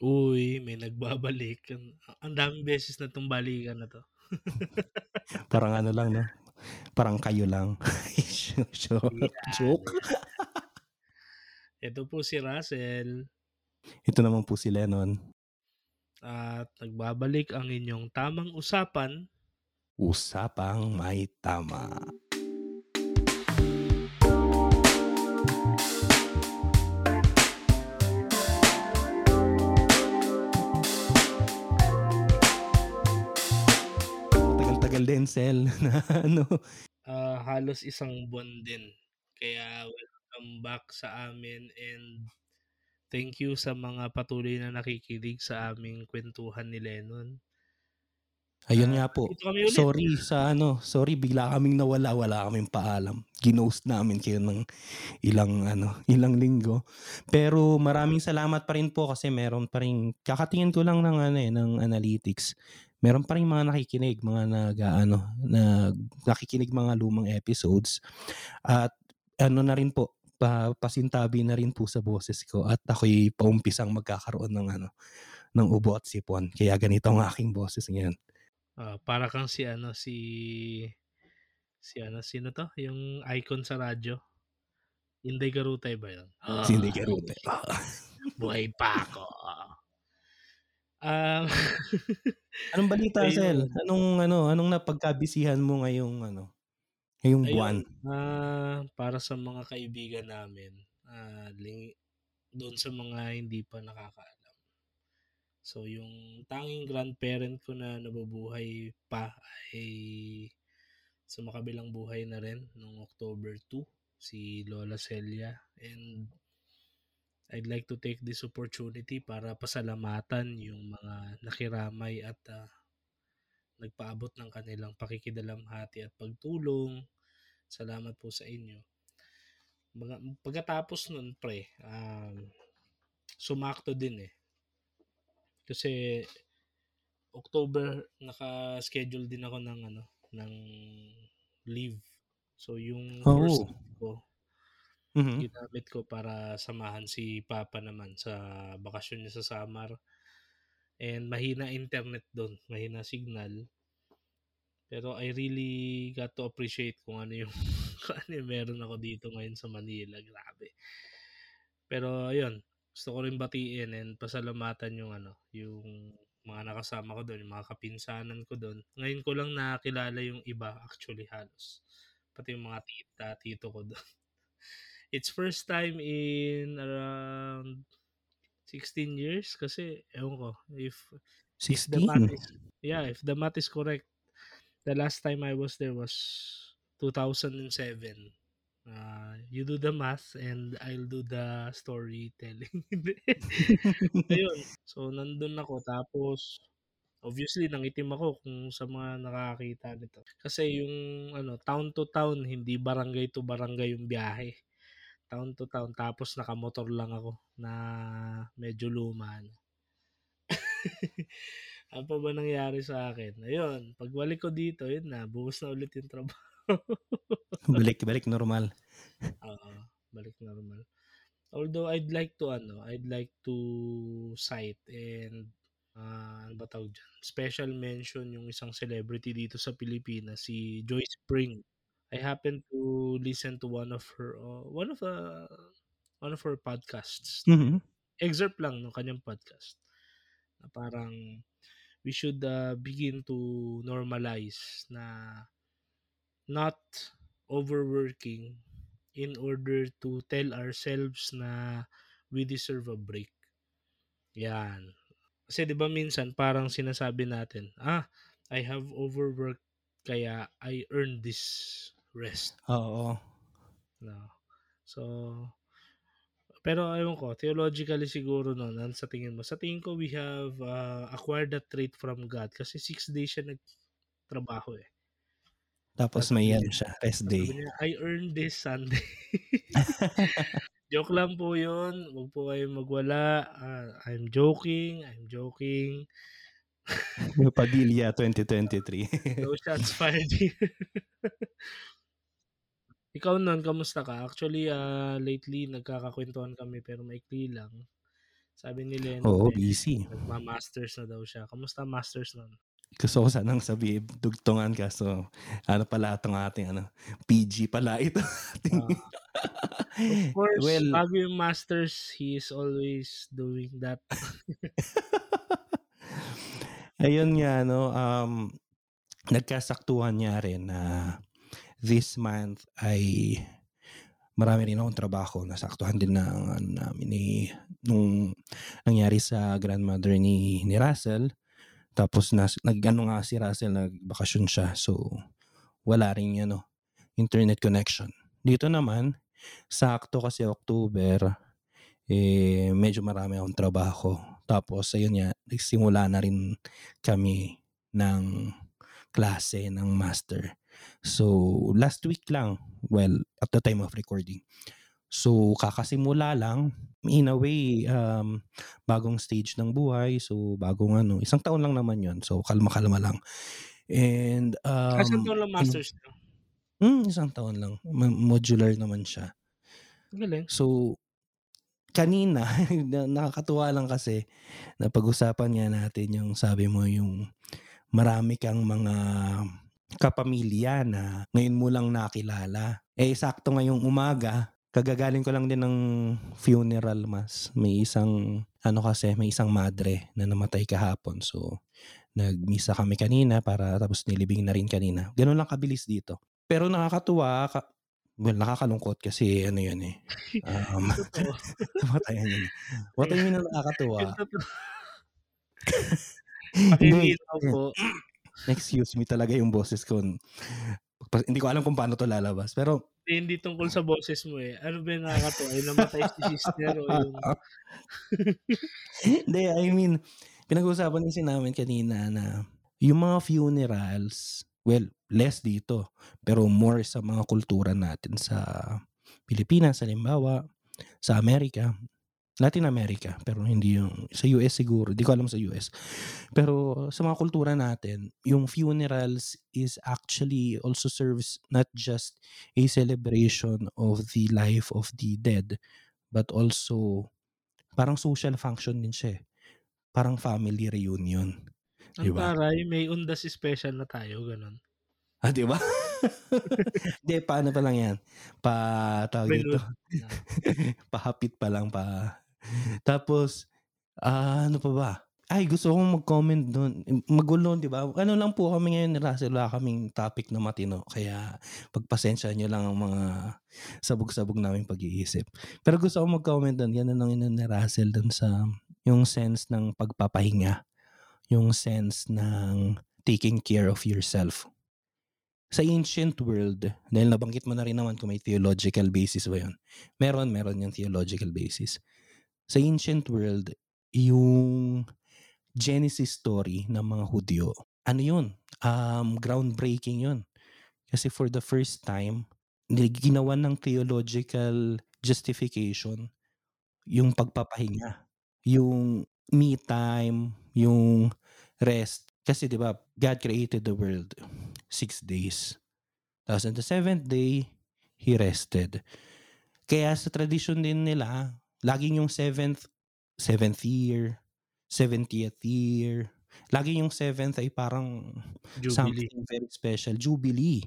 Uy, may nagbabalik. Ang ang daming beses na 'tong balikan na 'to. Parang ano lang 'no, parang kayo lang. Joke. Ito po si Russell. Ito naman po si Lennon. At nagbabalik ang inyong tamang usapan. Usapang may tama. Tagal-tagal din, Sel, na ano. Ah, halos isang buwan din. Kaya welcome back sa amin and thank you sa mga patuloy na nakikinig sa aming kwentuhan ni Lennon. Ayun Ah, nga po. Sorry sa ano, sorry bigla kaming nawala, wala kaming paalam. Ginost namin kayo ng ilang ano, ilang linggo. Pero maraming salamat pa rin po kasi meron pa rin kakatingin ko lang ng ano eh, ng analytics. Meron pa rin mga nakikinig, mga nag ano, nag nakikinig mga lumang episodes. At ano na rin po, pa, pasintabi na rin po sa boses ko at ako'y paumpisang magkakaroon ng ano, ng ubo at sipon. Kaya ganito ang aking boses ngayon. Ah, para kang si ano si si ano sino to? Yung icon sa radyo. Inday Garutay ba 'yun? Si Inday Ah, Garutay. Buhay pa ako. Um, Anong balita, Sel? ayun. Anong ano, anong napagkabisihan mo ngayong ano, ngayong buwan? Ayun, ah, para sa mga kaibigan namin, ah, ling doon sa mga hindi pa nakakaalam. So yung tanging grandparent ko na nabubuhay pa ay sa makabilang buhay na rin noong October 2, si Lola Celia. And I'd like to take this opportunity para pasalamatan yung mga nakiramay at ah, nagpaabot ng kanilang pakikidalamhati at pagtulong. Salamat po sa inyo. Mga, pagkatapos nun, pre, um, sumakto din eh. Kasi October naka-schedule din ako ng ano, ng leave. So yung first Oo. leave ko, Mhm. ginamit ko para samahan si Papa naman sa bakasyon niya sa Samar. And mahina internet doon, mahina signal. Pero I really got to appreciate kung ano yung kung ano yung meron ako dito ngayon sa Manila. Grabe. Pero ayun, gusto ko rin batiin and pasalamatan yung ano, yung mga nakasama ko doon, yung mga kapinsanan ko doon. Ngayon ko lang nakilala yung iba actually halos. Pati yung mga tita, tito ko doon. It's first time in around 16 years kasi ewan ko if if the math 16. is yeah if the math is correct the last time I was there was 2007 uh, you do the math and I'll do the storytelling. Ayun so nandun ako tapos obviously nangitim ako kung sa mga nakakita nito. Kasi yung ano town to town hindi barangay to barangay yung biyahe town to town tapos nakamotor lang ako na medyo luma na. ano pa ba nangyari sa akin? Ayun, pagbalik ko dito, yun na, buhos na ulit yung trabaho. balik, balik normal. Oo, balik normal. Although I'd like to ano, I'd like to cite and uh, ano ba tawag dyan? Special mention yung isang celebrity dito sa Pilipinas, si Joy Spring. I happen to listen to one of her uh, one of uh, one of her podcasts. Mhm. Excerpt lang ng kanyang podcast. Na parang we should uh, begin to normalize na not overworking in order to tell ourselves na we deserve a break. Yan. Kasi 'di ba minsan parang sinasabi natin, ah, I have overworked kaya I earn this rest. Oo. No. So, pero ayun ko, theologically siguro no, nan sa tingin mo. Sa tingin ko, we have uh, acquired that trait from God kasi six days siya nagtrabaho eh. Tapos may sabi ano siya, rest day. niya, I earned this Sunday. Joke lang po yun. Huwag po kayong magwala. Ah, I'm joking. I'm joking. Padilla 2023. No shots fired here. Ikaw nun, kamusta ka? Actually, ah, lately, nagkakakwentuhan kami pero maikli lang. Sabi ni Leno, Oo, eh, busy. nagma-masters na daw siya. Kamusta masters nun? Gusto ko sanang sabihin, dugtungan kaso ano pala itong ating ano, PG pala ito. ating Of course, well, bago yung masters, he is always doing that. ayun nga, no, um, nagkasaktuhan niya rin na this month ay marami rin akong trabaho. Nasaktuhan din ng ano namin ni nung nangyari sa grandmother ni ni Russell. Tapos nas, nag-ano nga si Russell, nagbakasyon siya. So, wala rin ano, internet connection. Dito naman, sakto kasi October, eh, medyo marami akong trabaho. Tapos, ayun nga, nagsimula na rin kami ng klase ng master. So, last week lang, well, at the time of recording. So, kakasimula lang, in a way, um, bagong stage ng buhay. So, bagong ano, isang taon lang naman yon So, kalma-kalma lang. And, um, Isang taon lang masters nyo? Hmm, isang taon lang. Modular naman siya. Galing. So, kanina, nakakatuwa lang kasi, napag-usapan nga natin yung sabi mo yung marami kang mga kapamilya na ngayon mo lang nakilala. Eh, sakto ngayong umaga, kagagaling ko lang din ng funeral mass. May isang, ano kasi, may isang madre na namatay kahapon. So, nagmisa kami kanina para tapos nilibing na rin kanina. Ganun lang kabilis dito. Pero nakakatuwa, ka, well, nakakalungkot kasi ano yun eh. Um, namatayan yun. What I mean na nakakatuwa. Pakilinaw po. Excuse me talaga yung boses ko. Hindi ko alam kung paano to lalabas. Pero eh, hindi tungkol sa boses mo eh. Ano ba yung nakakatawa? Yung namatay si sister o yung... Hindi, I mean, pinag-uusapan kasi namin kanina na yung mga funerals, well, less dito, pero more sa mga kultura natin sa Pilipinas, halimbawa, sa Amerika, Latin America, pero hindi yung sa US siguro, di ko alam sa US. Pero sa mga kultura natin, yung funerals is actually also serves not just a celebration of the life of the dead, but also parang social function din siya. eh. Parang family reunion. Ang Diba? taray, may undas special na tayo, ganun. Ah, di ba? Hindi, paano pa lang yan? Pa, tawag dito. Pahapit pa lang pa. Tapos, ah, ano pa ba? Ay, gusto kong mag-comment doon. Magulo, di ba? Ano lang po kami ngayon ni Russell, wala kaming topic na matino. Kaya, pagpasensya nyo lang ang mga sabog-sabog naming pag-iisip. Pero gusto kong mag-comment doon. Yan ang ina ni Russell doon sa yung sense ng pagpapahinga. Yung sense ng taking care of yourself. Sa ancient world, dahil nabanggit mo na rin naman kung may theological basis ba yun. Meron, meron yung theological basis. Sa ancient world, yung Genesis story ng mga Hudyo, ano yun? Um, groundbreaking yun. Kasi for the first time, ginawa ng theological justification yung pagpapahinga. Yung me time, yung rest. Kasi di ba, God created the world six days. Tapos on the seventh day, He rested. Kaya sa tradition din nila, laging yung seventh, seventh year, 70th year, lagi yung seventh ay parang Jubilee. something very special. Jubilee.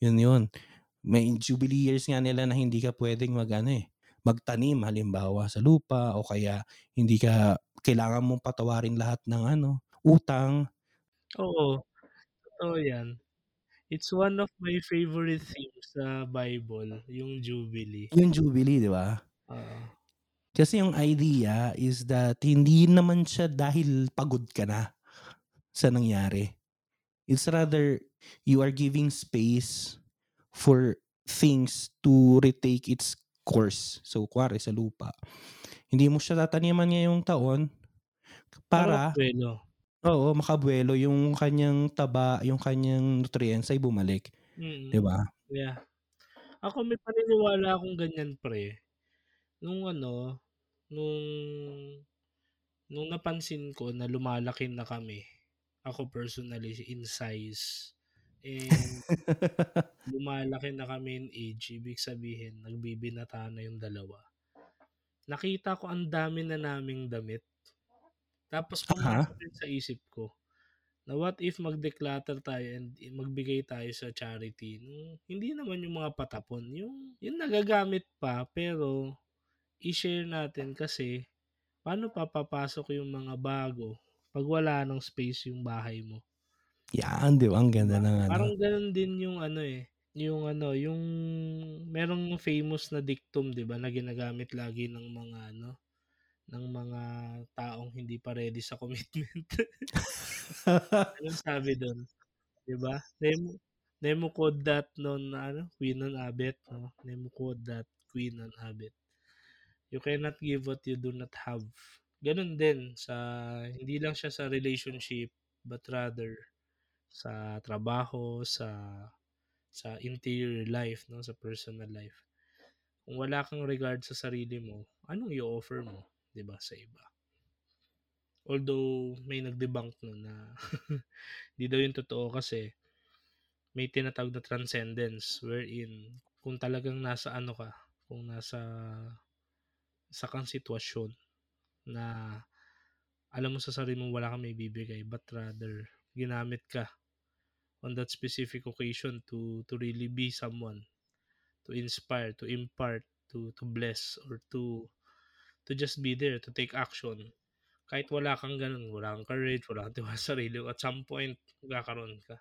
Yun yun. May jubilee years nga nila na hindi ka pwedeng mag, ano eh, magtanim halimbawa sa lupa o kaya hindi ka kailangan mong patawarin lahat ng ano, utang. Oo. Totoo yan. It's one of my favorite themes sa Bible, yung Jubilee. Yung Jubilee, di ba? Oo. Kasi yung idea is that hindi naman siya dahil pagod ka na sa nangyari. It's rather you are giving space for things to retake its course. So, kuwari sa lupa. Hindi mo siya tataniman ngayong taon para, Bueno. oo, makabuelo yung kanyang taba, yung kanyang nutrients ay bumalik. Mm. Di ba? Yeah. Ako may paniniwala akong ganyan pre. Nung ano, nung nung napansin ko na lumalaki na kami. Ako personally in size. And lumalaki na kami in age, ibig sabihin nagbibinata na yung dalawa. nakita ko ang dami na naming damit. Tapos pumasok din sa isip ko, na what if mag-declutter tayo and magbigay tayo sa charity nung hindi naman yung mga patapon, yung yung nagagamit pa pero i-share natin kasi paano papapasok yung mga bago pag wala ng space yung bahay mo. Yan, 'di ba? Ang ganda Diba? ng ano. Parang gano'n din yung ano, eh, yung ano, yung merong famous na dictum 'di ba, na ginagamit lagi ng mga ano, ng mga taong hindi pa ready sa commitment. Anong sabi dun, 'di ba? Nemo nemo quod dat non ano, qui non habet 'no, nemo quod dat qui non habet. You cannot give what you do not have. Gano'n din sa hindi lang siya sa relationship, but rather sa trabaho, sa sa interior life 'no, sa personal life. Kung wala kang regard sa sarili mo, anong i-o-offer mo, 'di ba, sa iba? Although may nag-debunk nun na di daw yun totoo kasi may tinatawag na transcendence wherein kung talagang nasa ano ka, kung nasa sa kang sitwasyon na alam mo sa sarili mo wala kang maibibigay but rather ginamit ka on that specific occasion to to really be someone, to inspire, to impart, to to bless or to to just be there, to take action. Kahit wala kang gano'n, wala kang courage, wala kang tiwala sa sarili at some point magkakaroon ka.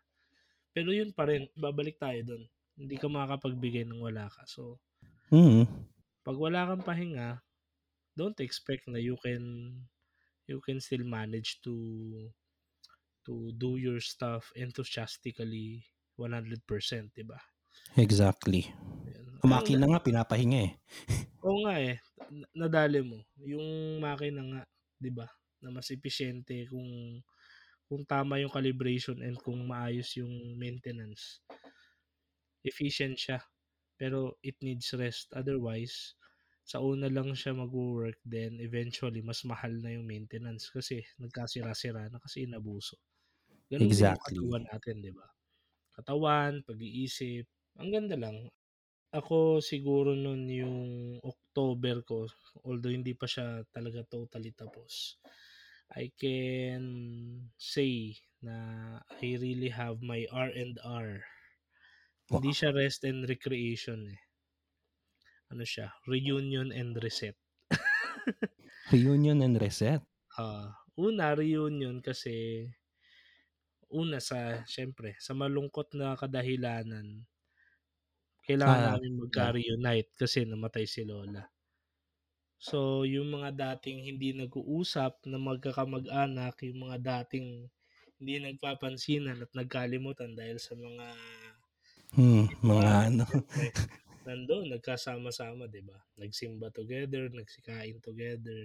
Pero yun pa rin, babalik tayo dun. Hindi ka makakapagbigay ng wala ka. So, Mm. pag wala kang pahinga, don't expect na you can you can still manage to to do your stuff enthusiastically 100%, 'di ba? Exactly. Ang makina nga pinapahinga, eh. Oo nga, eh, na nadali mo. Yung makina nga, 'di ba, na mas episyente kung kung tama yung calibration and kung maayos yung maintenance. Efficient siya, pero it needs rest. Otherwise, sa una lang siya magwo-work then eventually mas mahal na yung maintenance kasi nagkasira-sira na kasi inabuso. Din yung Exactly. katawan natin, 'di ba? Katawan, pag-iisip, ang ganda lang. Ako siguro nun yung October ko, although hindi pa siya talaga totally tapos, I can say na I really have my R&R. Hindi Wow. siya rest and recreation, eh. Ano siya, reunion and reset. Reunion and reset? Ah, una reunion kasi una sa siyempre sa malungkot na kadahilanan kailangan Ah, namin yeah. magka-reunite kasi namatay si lola. So, yung mga dating hindi nag-uusap na magkakamag-anak, yung mga dating hindi nagpapansinan at nagkalimutan dahil sa mga Hmm, mga ano. Nandun nagkasama-sama, 'di ba? Nagsimba together, nagsikain together.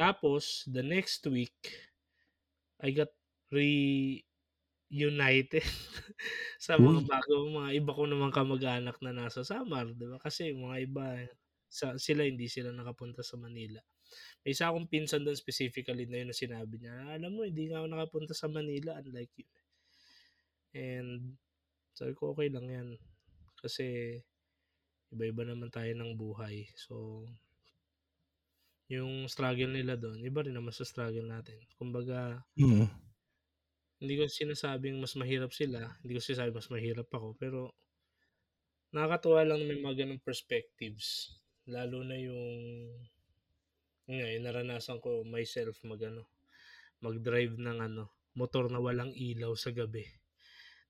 Tapos the next week, I got reunited sa mga Uy. bago mga iba ko namang kamag-anak na nasa Samar, 'di ba? Kasi mga iba sa sila hindi sila nakapunta sa Manila. May isa akong pinsan dun specifically na yun na sinabi niya, "Alam mo hindi nga ako nakapunta sa Manila unlike you." And sabi ko, "Okey lang 'yan." Kasi iba-iba naman tayo ng buhay. So yung struggle nila dun, iba rin naman sa struggle natin. Kumbaga Mm. hindi ko sinasabing mas mahirap sila, hindi ko sinasabing mas mahirap ako, pero nakakatuwa lang may mga gano'ng perspectives. Lalo na yung yun nga, yung naranasan ko myself mag-ano, mag-drive ng ano, motor na walang ilaw sa gabi.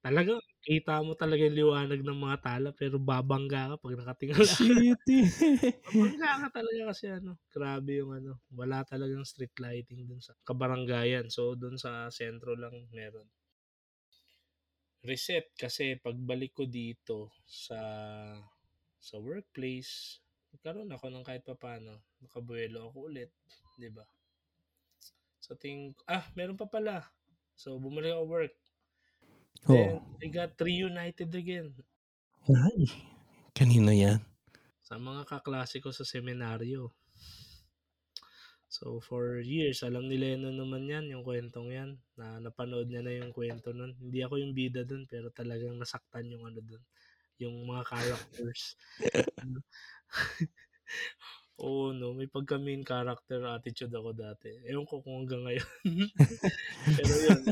Talagang kita mo talaga yung liwanag ng mga tala pero babangga ka 'pag nakatingala ka. Shit. Babangga ka talaga kasi ano, grabe yung ano, wala talagang street lighting dun sa kabaranggayan. So, dun sa sentro lang meron. Reset kasi pagbalik ko dito sa sa workplace, nagkaroon ako ng kahit papaano, nakabuelo ako ulit, 'di ba? Sa tingin ko ah, meron pa pala. So, bumalik ako work. Then, Oh. I got reunited again. Ay, kanino 'yan? Sa mga kaklase ko sa seminaryo. So, for years alam ni Lennon naman 'yan, yung kuwentong 'yan, na napanood niya na yung kuwento nun. Hindi ako yung bida dun pero talagang nasaktan yung ano dun, yung mga characters. Ano Oo 'no, may pagka main character attitude ako dati. Ewan ko kung hanggang ngayon. Pero yun,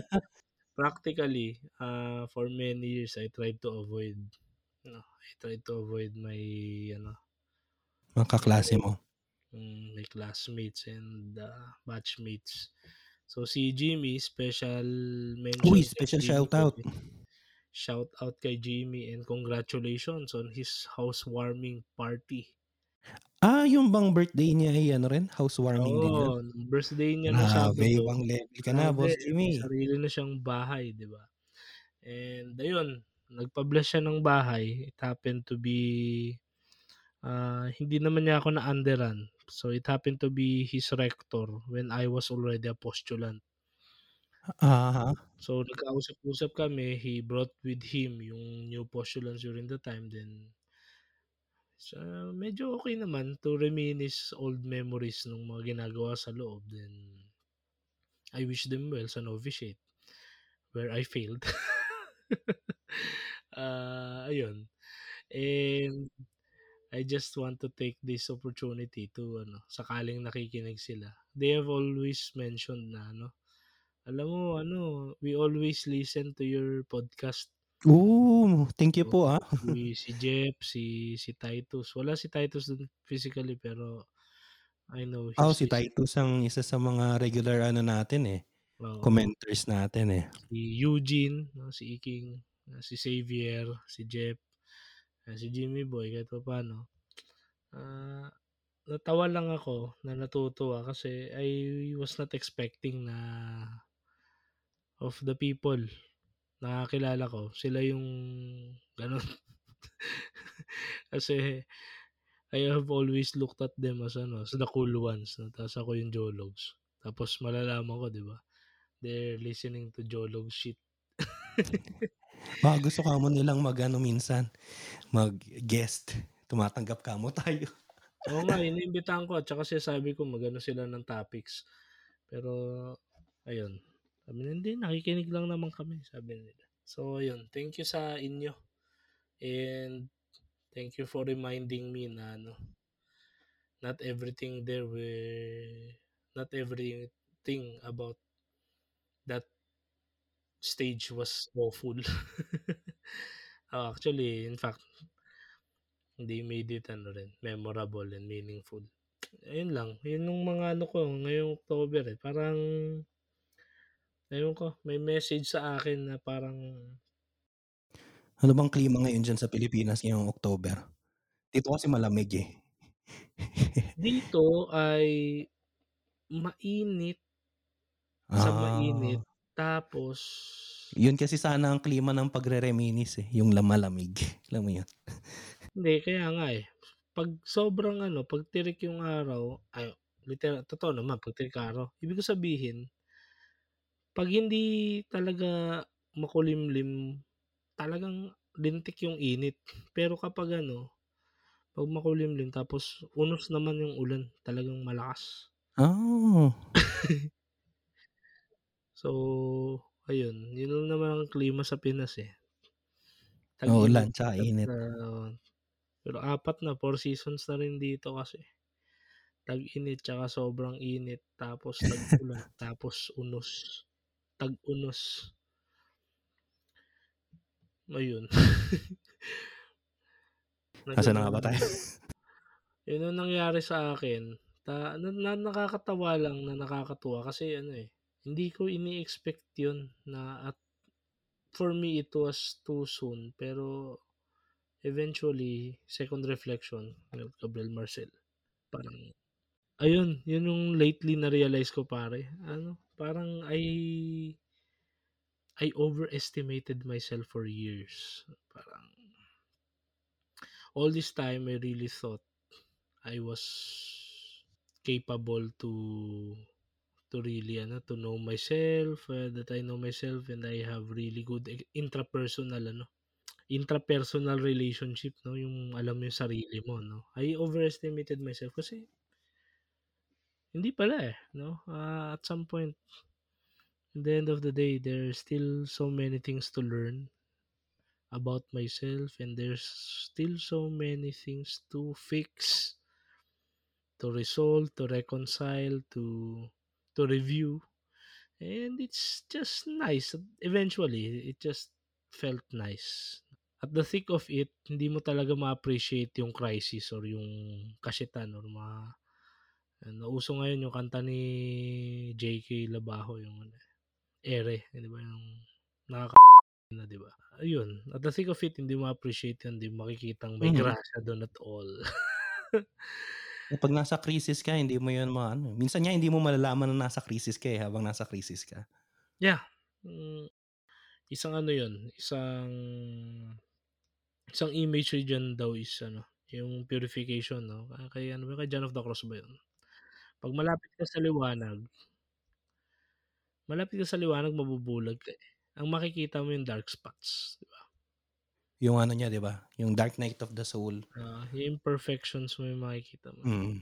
practically, ah, for many years I tried to avoid, ano, I tried to avoid my ano Mga kaklase mo? mm, my classmates and, ah, batchmates. So si Jimmy, special mention Uy, special Jimmy shoutout. Boy. Shoutout kay Jimmy and congratulations on his housewarming party. Ah, yun bang birthday niya ay ano rin, housewarming din yun? Oo, birthday niya nung Grabe, Sabado. ibang level ka na, Boss Grabe, may Jimmy. sarili na siyang bahay, 'di ba? And ayun, nagpa-bless siya ng bahay. It happened to be, ah, hindi naman niya ako na-underan. So it happened to be his rector when I was already a postulant. Uh-huh. So nagkausap-usap kami, he brought with him yung new postulants during the time then sa medyo okey naman to reminisce old memories nung mga ginagawa sa loob then I wish them well sa novitiate where I failed. Ah, ayun. And I just want to take this opportunity to ano, sakaling nakikinig sila. They have always mentioned na ano, "Alam mo ano, we always listen to your podcast." Oh, thank you po, ah. Si si Jeff, si si Titus. Wala si Titus dun physically pero I know he's si. Titus ang isa sa mga regular ano natin, eh, Oo. commenters natin, eh. Si Eugene, 'no, si Iking, ah, si Xavier, si Jeff, ah, si Jimmy Boy kahit papaano. Ah, natawa lang ako na natutuwa kasi I was not expecting na of the people na kakilala ko, sila yung gano'n. Kasi I have always looked at them as ano, as the cool ones 'no, tapos ako yung jologs. Tapos malalaman ko 'di ba, they're listening to jolog shit. Baka gusto kamo nilang mag-ano minsan, mag-guest. Tumatanggap kamo tayo. Oo nga, iniimbitahan ko at saka sinasabi ko mag-ano sila ng topics. Pero ayun, sabi nila, "Hindi, nakikinig lang naman kami," sabi nila. So ayun, thank you sa inyo and thank you for reminding me na ano, not everything there were not everything about that stage was awful. Oo, actually, in fact they made it ano rin, memorable and meaningful. Ayun lang, yun yung mga ano ko ngayong October, eh, parang ewan ko, may message sa akin na parang Ano bang klima ngayon diyan sa Pilipinas ngayong October? Dito kasi malamig, eh. Dito ay mainit. Sa mainit Ah. tapos Yun kasi sana ang klima ng pagre-reminisce, eh, yung la malamig, alam mo yun? Hindi, kaya nga, eh. 'Pag sobrang ano, 'pag tirik yung araw, ay literal totoo naman 'pag tirik araw, ibig ko sabihin 'pag hindi talaga makulimlim, talagang lintik yung init. Pero kapag ano, 'pag makulimlim tapos unos naman yung ulan, talagang malakas. Ah. So, ayun, yun lang naman ang klima sa Pinas, eh. Maulan Tag-init tsaka at, init. pero 4 na, 4 seasons na rin dito kasi. Tag-init tsaka sobrang init, tapos tag-ulan, tapos unos, tag-unos. Ayun. Na Nasaan na nga ba tayo? Yun ang nangyari sa akin, ta na na nakakatawa lang na nakakatuwa kasi ano, eh, hindi ko ini-expect yun na at for me it was too soon pero eventually, second reflection, Gabriel Marcel, parang ayun, yun yung lately na-realize ko pare, ano, parang I I overestimated myself for years. Parang all this time I really thought I was capable to to really ano, to know myself, uh, that I know myself and I have really good e intrapersonal ano, intrapersonal relationship 'no, yung alam mo yung sarili mo 'no. I overestimated myself kasi hindi pala, eh, 'no, ah, at some point in the end of the day, there's still so many things to learn about myself and there's still so many things to fix. to resolve, to reconcile, to to review. And it's just nice. Eventually, it just felt nice. At the thick of it, hindi mo talaga ma-appreciate yung crisis or yung kashitan or ma ano, uso ngayon yung kanta ni JK Labajo yung ano, Ere, di ba yung nakaka na, di ba? Ayun, at the thick of it, hindi mo appreciate yun, hindi makikitang may Mhm. grasya doon at all. Kapag nasa krisis ka, hindi mo yun maano. Minsan nga hindi mo malalaman na nasa krisis ka eh, habang nasa krisis ka. Yeah. Mm, isang ano yun, isang isang imagery dyan daw is ano, yung purification, no? Kay ano ba, kay John of the Cross ba yun? Pag malapit ka sa liwanag malapit ka sa liwanag, mabubulag ka eh. Ang makikita mo yung dark spots, di ba? Yung ano niya, di ba? Yung Dark Night of the Soul. Ah, yung imperfections mo yung makikita mo. Mm.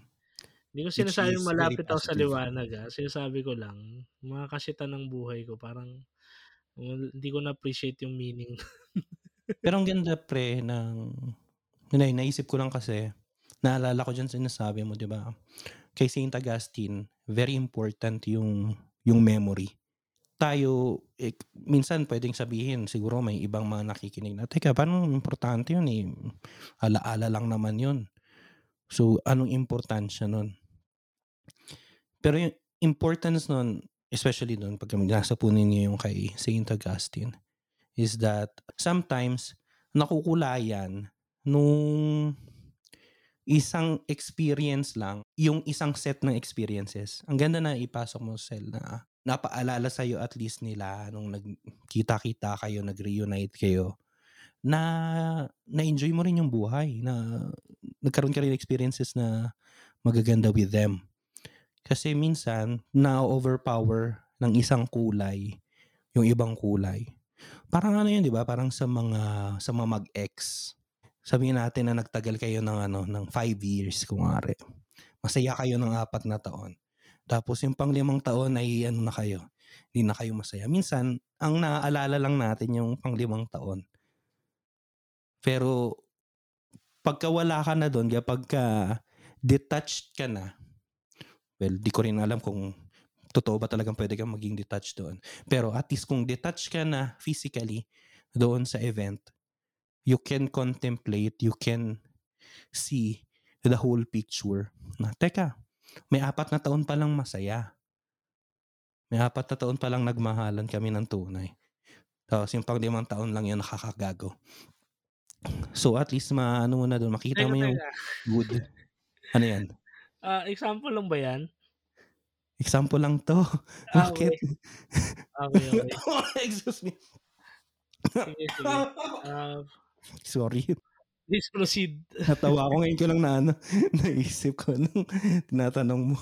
Hindi ko very malapit ako sa liwanag, ah. Sinasabi ko lang, mga kasitan ng buhay ko, parang hindi ko na-appreciate yung meaning. Pero ang ganda pre ng hindi, naisip ko lang kasi, naalala ko dyan sa sinasabi mo, di ba? Kay Saint Augustine, very important yung yung memory. Tayo, eh, minsan pwedeng sabihin, siguro may ibang mga nakikinig na, teka, parang importante yun eh. Alaala lang naman yun. So, anong importansya nun? Pero yung importance nun, especially nun, pag nasa punin niyo yung kay Saint Augustine, is that sometimes nakukulayan nung isang experience lang, yung isang set ng experiences. Ang ganda na ipasok mo sa cell na napaalala sa'yo at least nila nung nagkita-kita kayo, nag-reunite kayo, na na-enjoy mo rin yung buhay, na nagkaroon ka rin experiences na magaganda with them. Kasi minsan, na-overpower ng isang kulay yung ibang kulay. Parang ano yun, di ba? Parang sa mga sa mga mag-ex. Sabihin natin na nagtagal kayo ng ano ng five years kung ari. Masaya kayo ng apat na taon. Tapos yung panglimang taon ay ano na kayo, hindi na kayo masaya. Minsan, ang naaalala lang natin yung panglimang taon. Pero pagka wala ka na doon, kapag ka detached ka na, well, di ko rin alam kung totoo ba talagang pwede kang maging detached doon. Pero at least kung detached ka na physically doon sa event, you can contemplate, you can see the whole picture. Na, teka, may apat na taon pa lang masaya. May apat na taon pa lang nagmahalan kami ng tunay. Tapos yung pang limang taon lang yan nakakagago. So at least maano mo na doon, makita mo yung good. Ano yan? Ah, example lang ba yan? Example lang to. Ah, Bakit? Okay, okay. Excuse me. Sige, sige. Ah, Sorry. please proceed. Natawa ako ngayon ko lang na ano, naisip ko nung tinatanong mo.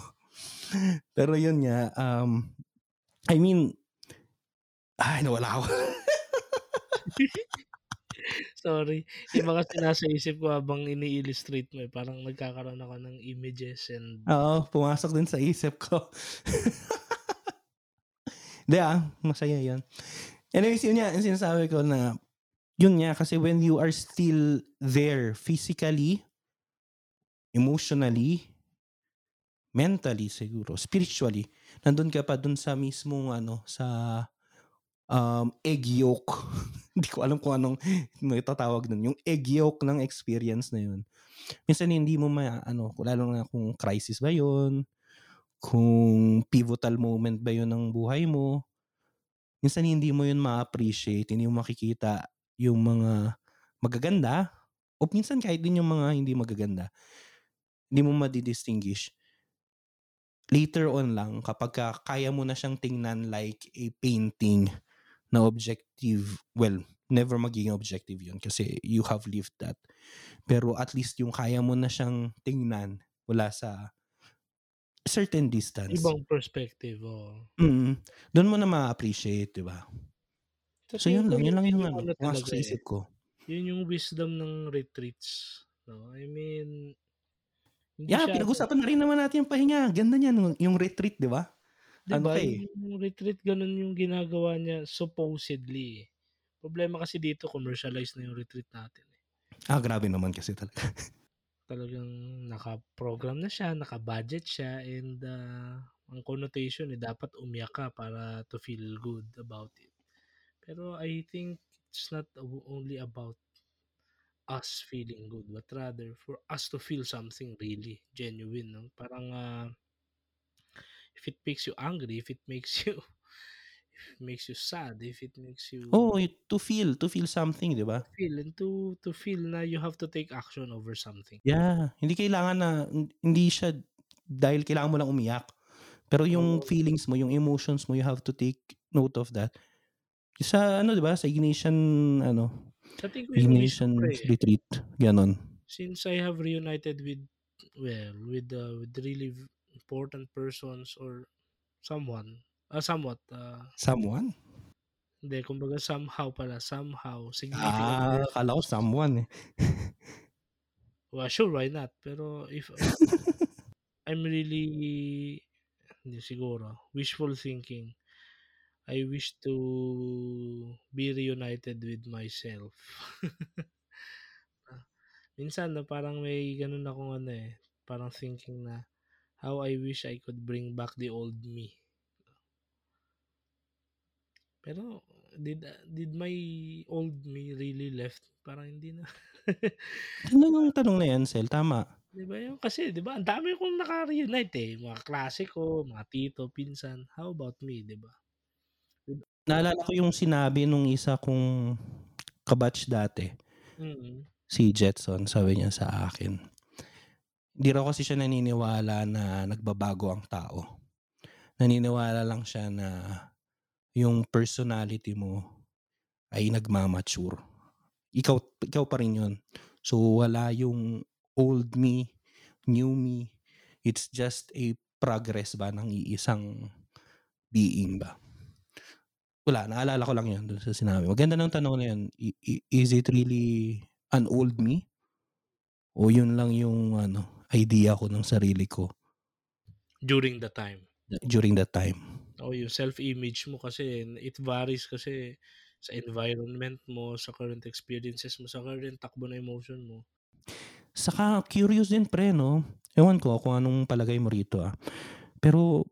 Pero yun nga, um, I mean, ay, nawala ako. Sorry. Iba kasi nasa isip ko habang ini-illustrate mo eh. Parang nagkakaroon ako ng images and Oo, pumasok din sa isip ko. Hindi ah, masaya yun. Anyways, yun nga, yung sinasabi ko na, yun nga, kasi when you are still there physically, emotionally, mentally siguro, spiritually, nandun ka pa dun sa mismong ano, sa um, egg yolk. Hindi ko alam kung anong may tatawag nun. Yung egg yolk ng experience na yun. Minsan hindi mo ma, ano, lalo na kung crisis ba yun, kung pivotal moment ba yun ng buhay mo, minsan hindi mo yun ma-appreciate, hindi mo makikita yung mga magaganda, o minsan kahit din yung mga hindi magaganda, hindi mo madidistinguish. Later on lang, kapag ka kaya mo na siyang tingnan like a painting na objective, well, never magiging objective yun kasi you have lived that. Pero at least yung kaya mo na siyang tingnan mula sa certain distance. ibang perspective. Oh. Mm. Doon mo na ma-appreciate, di ba? Sa So yun lang, yun lang yung yung ano, ano sa eh. isip ko. Yun yung wisdom ng retreats. No? I mean, hindi Yeah, siya, pinag-usapan na rin naman natin yung pahinga. Ganda niyan, yung- retreat, di ba? di ano ba? ka eh. Yung retreat, ganun yung ginagawa niya supposedly. Problema kasi dito, commercialized na yung retreat natin. Eh. Ah, grabe naman kasi talaga. Talagang naka-program na siya, naka-budget siya and, ah, ang connotation, eh, dapat umiyak ka para to feel good about it. Pero I think it's not only about us feeling good, but rather for us to feel something really genuine 'no, parang, ah if it makes you angry, if it makes you if it makes you sad, if it makes you Oo, to feel, to feel something, 'di ba? to feel and to to feel na you have to take action over something. Yeah, hindi kailangan na hindi siya dahil kailangan mo lang umiyak. Pero yung Oo. feelings mo, yung emotions mo, you have to take note of that. Sa ano 'di ba, sa Ignatian ano, Sa tingin ko Ignatian eh. retreat, gano'n. Since I have reunited with well, with the with really important persons or someone, ah, somewhat, ah Someone? Hindi, kumbaga somehow pala, somehow significant Ah, akala ko someone, eh. Well, sure, why not? Pero if I'm really hindi siguro, wishful thinking. I wish to be reunited with myself. Minsan 'no, parang may gano'n akong ano, eh, parang thinking na, how I wish I could bring back the old me. Pero did, did my old me really left? Parang hindi na. Ganda ng tanong na 'yan, Sel, tama. 'Di ba yung kasi 'di ba ang dami kong naka-reunite, eh, mga kaklase ko, mga tito, pinsan. How about me, 'di ba? Naalala ko yung sinabi nung isa kong ka-batch dati. Mm. Si Jetson, sabi niya sa akin. Hindi raw kasi siya naniniwala na nagbabago ang tao. Naniniwala lang siya na yung personality mo ay nagma-mature. Ikaw ikaw pa rin yun. So, wala yung old me, new me. It's just a progress ba ng iisang being ba. Wala, naalala ko lang yun dun sa sinabi mo. Ganda ng tanong na yun. I is it really an old me? O yun lang yung ano, idea ko ng sarili ko During the time. during that time. Oo, yung self-image mo kasi it varies kasi sa environment mo, sa current experiences mo, sa current takbo ng emotion mo. Saka curious din pre 'no, ewan ko kung anong palagay mo rito, ah. Pero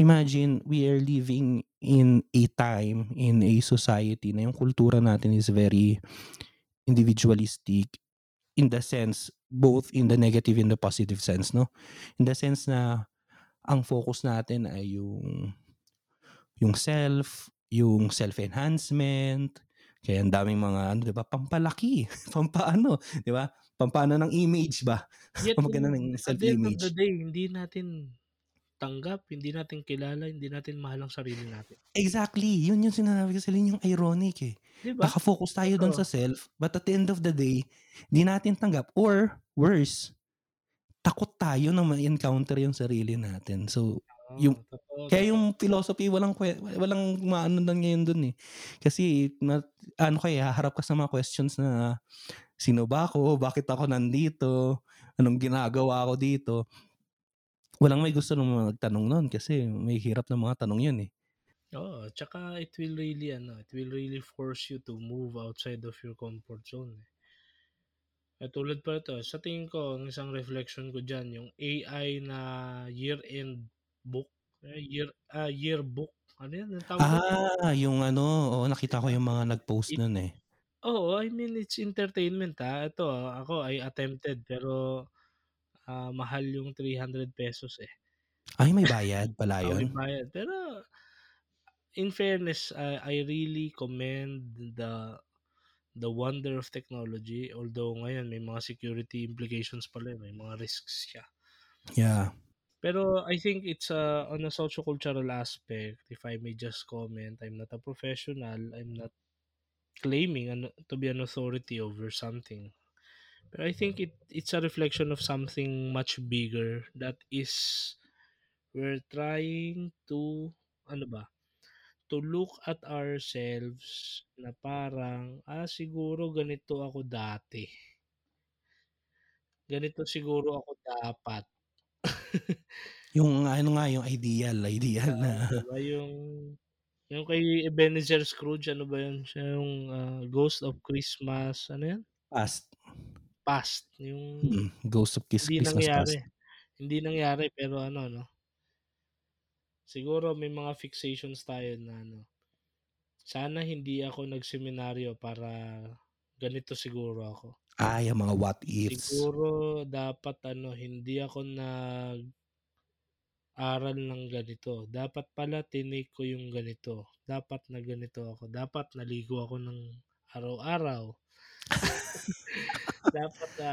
imagine we are living in a time, in a society na yung kultura natin is very individualistic in the sense, both in the negative and the positive sense 'no. In the sense na ang focus natin ay yung yung self, yung self-enhancement, kaya ang daming mga ano 'di ba, pampalaki, pampaano, 'di ba? Pampaano ng image ba, Yet pampaganda in ng at the end of the day, hindi natin tanggap, hindi natin kilala, hindi natin mahal ang sarili natin. Exactly, yun yung sinasabi ko sa'yo, yun yung ironic, eh. 'Di ba? Naka-focus tayo Totoo. sa self, but at the end of the day, di natin tanggap or worse, takot tayo na ma-encounter yung sarili natin. So, yung Oo, totoo, kaya yung philosophy walang walang maano lang ngayon dun, eh. Kasi na ano ka, eh, haharap ka sa mga questions na, "Sino ba ako? Bakit ako nandito? Anong ginagawa ko dito?" Walang may gusto ng magtanong nun kasi may hirap ng mga tanong yun, eh. Oo, tsaka it will really ano, it will really force you to move outside of your comfort zone, eh. Katulad pa ito, sa tingin ko ang isang reflection ko diyan yung AI na year-end book, eh, year ah, yearbook, ano yun, anong tawag? Ah, yung ano, 'Di nakita ko yung mga nag-post It nun, eh. oo, I mean it's entertainment, ah. Ito, ako I attempted pero, ah, mahal yung ₱300 eh. Ay, may bayad pala may yun? bayad. Pero in fairness, ah, I really commend the the wonder of technology although ngayon may mga security implications pala, may mga risks siya. Yeah. Pero I think it's, ah, on a socio-cultural aspect, if I may just comment, I'm not a professional, I'm not claiming ano to be an authority over something. But I think it it's a reflection of something much bigger that is we're trying to ano ba, to look at ourselves na parang, "Ah, siguro ganito ako dati." "Ganito siguro ako dapat." Yung ano nga, yung ideal, ideal Oo, na 'di ba yung yung kay Ebenezer Scrooge, ano ba yun, siya yung, ah, Ghost of Christmas ano yun? Past. Past, yung Mm, Ghost of Kiss hindi Christmas nangyari. Past. Hindi nangyari pero ano 'no. Siguro may mga fixations tayo na ano. Sana hindi ako nagseminaryo para ganito siguro ako. Ah, yung mga what ifs. Siguro dapat ano, hindi ako nag aral ng ganito. Dapat pala tinake ko yung ganito. Dapat na ganito ako. Dapat naligo ako ng araw-araw. dapat na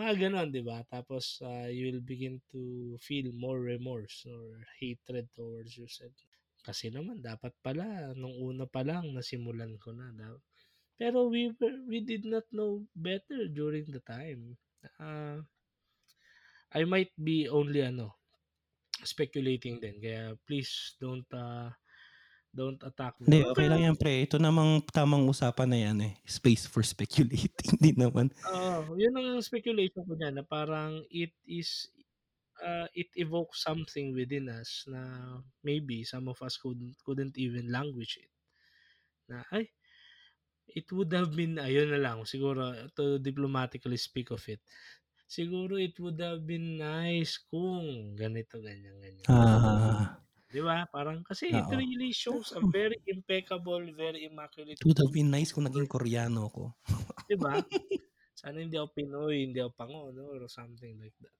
mga ganon, di ba? Tapos ah, you will begin to feel more remorse or hatred towards yourself. Kasi naman dapat pala nung una pa lang nasimulan ko na. Da- Pero we were, we did not know better during the time. Ah, I might be only ano speculating din. Kaya please don't uh, don't attack me. Hindi, okay lang yan pre. Ito namang tamang usapan na yan eh. Space for speculating. Hindi naman. Oo, yun ang speculation ko niyan na parang it is uh, it evokes something within us na maybe some of us couldn't, couldn't even language it. Na ay it would have been ayun na lang siguro to diplomatically speak of it. Siguro it would have been nice kung ganito ganyan ganyan. Ah, Di ba? Parang kasi it Oo. really shows a very impeccable, very immaculate. it would have been nice kung naging Koreano ako. Di ba? Sana hindi ako Pinoy, hindi ako Pango, no? Or something like that.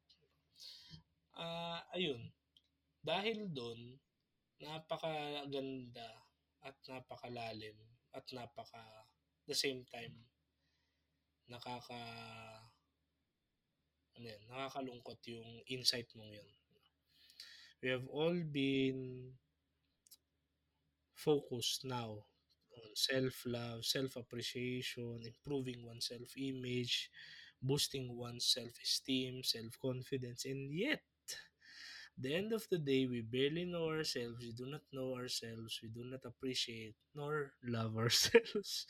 Ah, ayun. Dahil doon, napakaganda at napakalalim at napaka the same time nakaka ano yan, nakakalungkot yung insight mong yun. We have all been focused now on self-love, self-appreciation, improving one's self-image, boosting one's self-esteem, self-confidence, and yet, the end of the day, we barely know ourselves, we do not know ourselves, we do not appreciate nor love ourselves.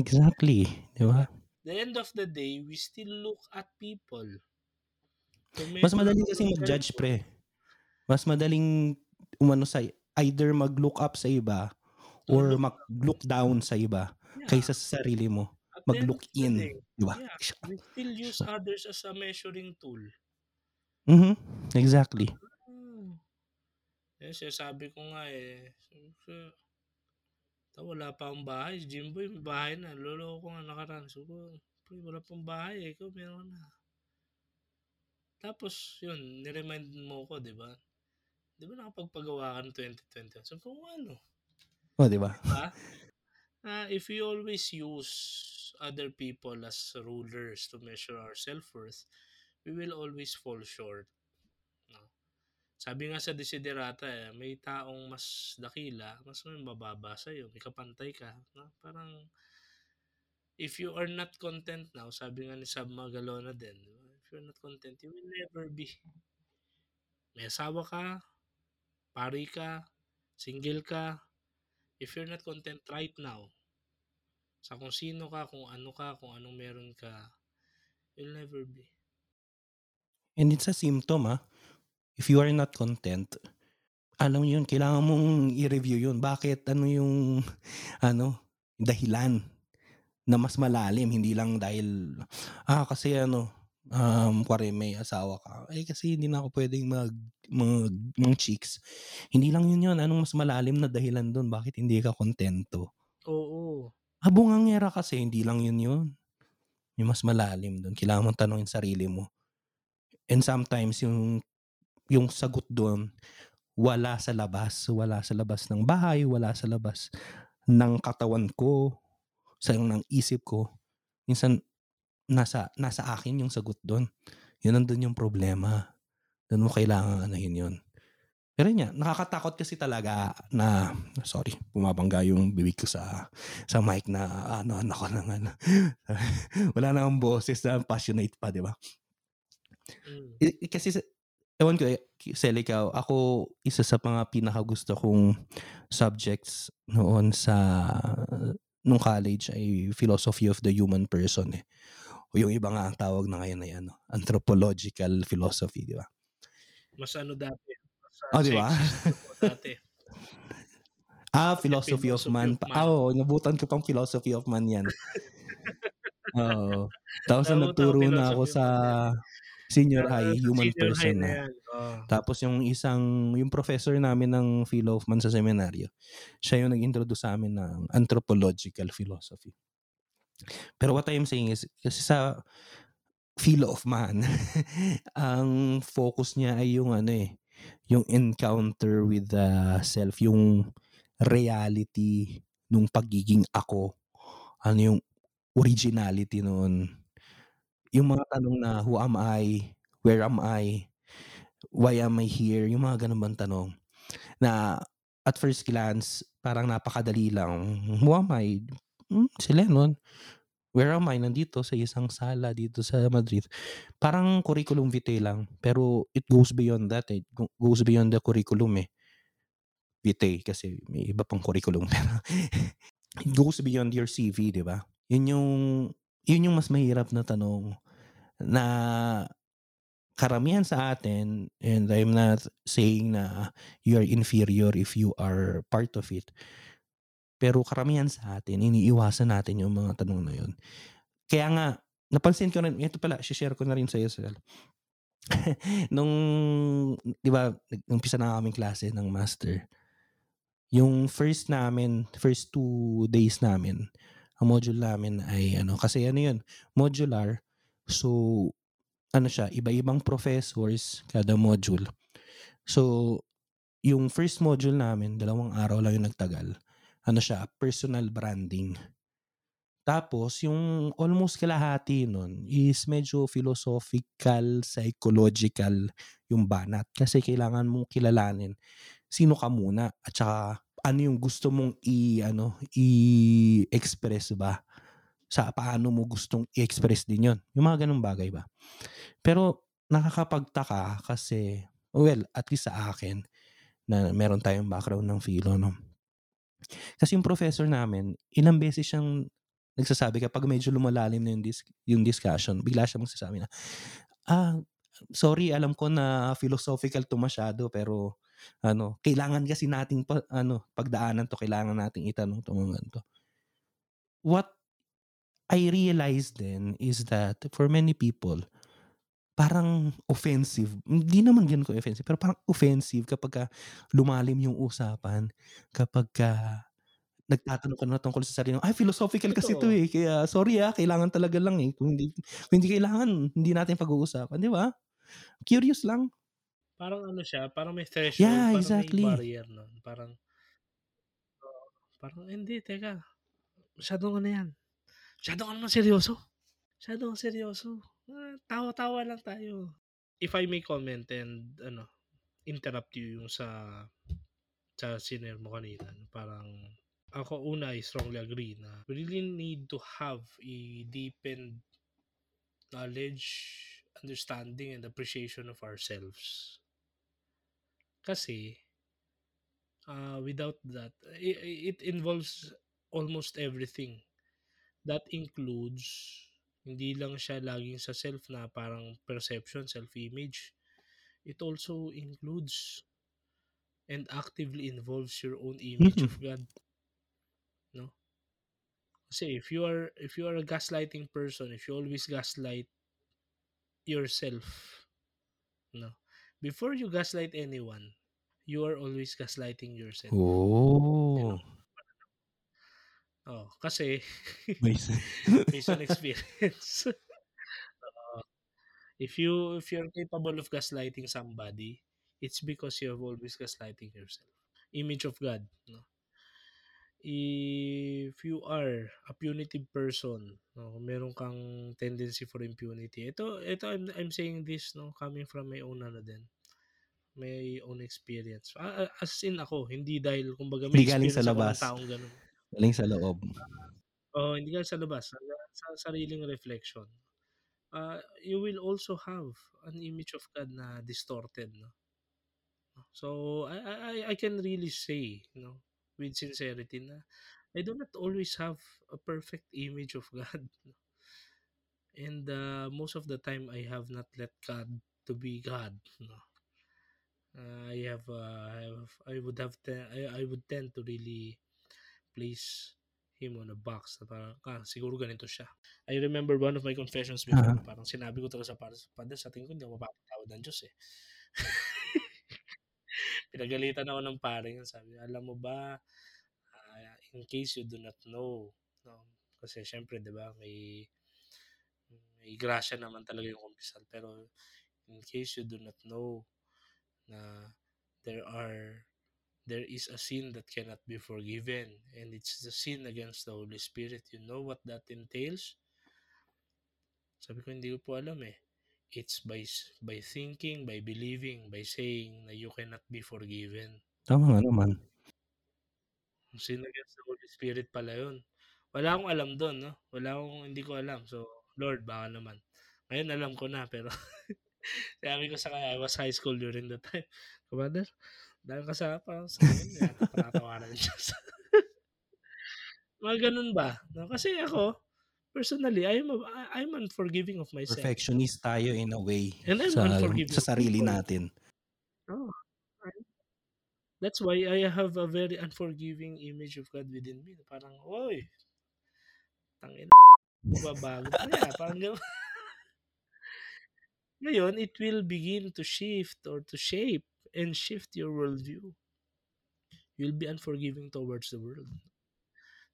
Exactly. Di ba? the end of the day, we still look at people. Mas our kasi mag-judge pre. Mas madaling umano sa either mag-look up sa iba or look mag-look down sa iba Yeah. kaysa sa sarili mo. Mag-look in. Di ba? Yeah, we still use others as a measuring tool. Mhm. Exactly. Hmm. Eh, sabi ko nga eh, so, ta, wala pa akong bahay. Si Jimboy, may bahay na. Lolo ko nga nakaraan. So, "Pre, wala pang bahay eh. Ikaw meron na. Tapos, yun, niremind mo ko, di ba? Di ba nakapagpagawa ka ng 2021? So, kung ano, O, di ba? diba? Ah, if we always use other people as rulers to measure our self-worth, we will always fall short. No? Sabi nga sa desiderata, eh, may taong mas dakila, mas may mababa sa'yo, may kapantay ka. No? Parang, if you are not content now, sabi nga ni Sab Magalona din, if you're not content, you will never be. May asawa ka, pari ka, single ka, if you're not content right now, sa kung sino ka, kung ano ka, kung anong meron ka, you'll never be. And it's a symptom, ah. If you are not content, alam mo yun, kailangan mong i-review yun. Bakit? Ano yung, ano, dahilan na mas malalim. Hindi lang dahil, ah, kasi ano, um, kuwari may asawa ka. Eh, kasi hindi na ako pwedeng mag, mag, mag chicks. Hindi lang yun yun. Anong mas malalim na dahilan doon? Bakit hindi ka kontento? Oo. Abungangera kasi, hindi lang yun yun. May mas malalim doon. Kailangan mong tanongin sarili mo. And sometimes, yung, yung sagot doon, wala sa labas. Wala sa labas ng bahay, wala sa labas ng katawan ko, sa ng isip ko. Minsan, nasa, nasa akin yung sagot doon. Yun nandun yung problema. Doon mo kailangan anahin yun. Pero yun nga, nakakatakot kasi talaga na, sorry, bumabangga yung bibig ko sa sa mic na ano, ano ko lang, ano. Wala na akong boses na passionate pa, di ba? Mm. I- i- kasi, ewan ko, eh, Sel, ikaw, ako, isa sa mga pinakagusto kong subjects noon sa, nung college ay philosophy of the human person eh. O yung iba nga ang tawag na ngayon ay ano, anthropological philosophy, di ba? Mas ano dati. Mas Oh, di ba? Ah, philosophy of Philosophy man. of man. Ah, Oo, nabutan ko pang philosophy of man yan. Oo. Tapos ko nagturo na ako sa din. senior Ah, high, human senior high person na na. yan, oo. Tapos yung isang yung professor namin ng Philo of Man sa seminaryo, siya yung nag-introduce sa amin ng anthropological philosophy. Pero what I'm saying is, kasi sa Philo of Man, ang focus niya ay yung ano eh, yung encounter with the self, yung reality nung pagiging ako. Ano yung originality noon. Yung mga tanong na, who am I? Where am I? Why am I here? Yung mga ganun bang tanong. Na at first glance, parang napakadali lang. Who am I? Hmm, si Lennon. Where am I? Nandito sa isang sala dito sa Madrid. Parang curriculum vitae lang. Pero it goes beyond that eh. Go- Goes beyond the curriculum eh. Vitae kasi may iba pang curriculum. it goes beyond your CV, di ba? Yun yung, yun yung mas mahirap na tanong na karamihan sa atin, and I'm not saying na you are inferior if you are part of it. Pero karamihan sa atin, iniiwasan natin yung mga tanong na yun. Kaya nga, napansin ko rin, ito pala, share ko na rin sa iyo, Sel. Nung, di ba, umpisa na kaming klase ng master. Yung first namin, first two days namin, ang module namin ay ano, kasi ano yun, modular. So, ano siya, iba-ibang professors kada module. So, yung first module namin, dalawang araw lang yung nagtagal. Ano siya, personal branding. Tapos, yung almost kalahati nun is medyo philosophical, psychological yung banat. Kasi kailangan mong kilalanin sino ka muna at saka ano yung gusto mong i ano i-express ba sa paano mo gustong i-express din yon yung mga ganung bagay ba pero nakakapagtaka kasi well at least sa akin na meron tayong background ng philo no kasi yung professor namin ilang beses siyang nagsasabi kapag medyo lumalalim na yung, dis- yung discussion bigla siya magsasabi na ah sorry alam ko na philosophical to masyado pero ano kailangan kasi nating pa, ano pagdaanan to kailangan nating itanong to mga ganito. What I realized then is that for many people parang offensive hindi naman ganun ko offensive pero parang offensive kapag ka lumalim yung usapan kapag ka nagtatanong ka na tungkol sa sarili mo, ay philosophical kasi to Totoo. eh kaya sorry ah kailangan talaga lang eh kung hindi kung hindi kailangan hindi natin pag-uusapan di ba curious lang Parang ano siya, parang may threshold, Yeah, parang exactly. may barrier nun. Parang, oo, parang hindi, teka. Masyadong ano yan. Masyadong ano seryoso. Masyadong seryoso. Ah, tawa-tawa lang tayo. If I may comment and ano, interrupt you yung sa sa senior mo kanina, parang ako una I strongly agree na we really need to have a deepened knowledge, understanding, and appreciation of ourselves. Kasi, uh, without that, it, it involves almost everything. That includes, hindi lang siya laging sa self na parang perception, self-image. It also includes and actively involves your own image of God. No? Kasi if you are if you are a gaslighting person, if you always gaslight yourself, no. Before you gaslight anyone, you are always gaslighting yourself. Oh. Oh, kasi Based on experience. Oo. if you if you're capable of gaslighting somebody, it's because you have always gaslighting yourself. Image of God, no? If you are a punitive person, no, meron kang tendency for impunity. Ito ito I'm I'm saying this no coming from my own ano din. My own experience. As in ako, hindi dahil kumbaga may Hindi galing sa experience ako ng labas. taong ganun. Galing sa loob. Oo, hindi galing sa labas, sa, sa sariling reflection. Uh, you will also have an image of God na distorted, no? So I I I can really say, you know, with sincerity na I do not always have a perfect image of God. And uh, most of the time I have not let God to be God, no. Uh, I have uh, I have I would have te- I, I would tend to really place came on a box na parang, ah, siguro ganito siya. I remember one of my confessions before, Uh-huh. parang sinabi ko talaga sa Father, Father, sa tingin ko hindi ako mapapatawad ng Diyos eh. Pinagalitan ako ng pare yun. Sabi, alam mo ba, ah, in case you do not know, no? kasi syempre, di ba, may, may grasya naman talaga yung kumpisal. Pero in case you do not know na there are there is a sin that cannot be forgiven and it's the sin against the Holy Spirit. You know what that entails? Sabi ko, hindi ko po alam eh. It's by by thinking, by believing, by saying na you cannot be forgiven. Tama nga naman. Sin against the Holy Spirit pala yun. Wala akong alam doon, no? Wala akong, hindi ko alam. So, Lord, baka naman. Ngayon, alam ko na, pero sabi ko sa kanya, I was high school during that time. Commander, dahil ka sa parang sa akin, patatawanan ng Diyos. Mga ganun ba? No? Kasi ako, personally, I'm, a, I'm unforgiving of myself. Perfectionist tayo in a way And I'm sa, unforgiving sa sarili natin. Oh, That's why I have a very unforgiving image of God within me. Parang, oy, tangin babago pa niya. Parang gano'n. Ngayon, it will begin to shift or to shape and shift your worldview. You'll be unforgiving towards the world.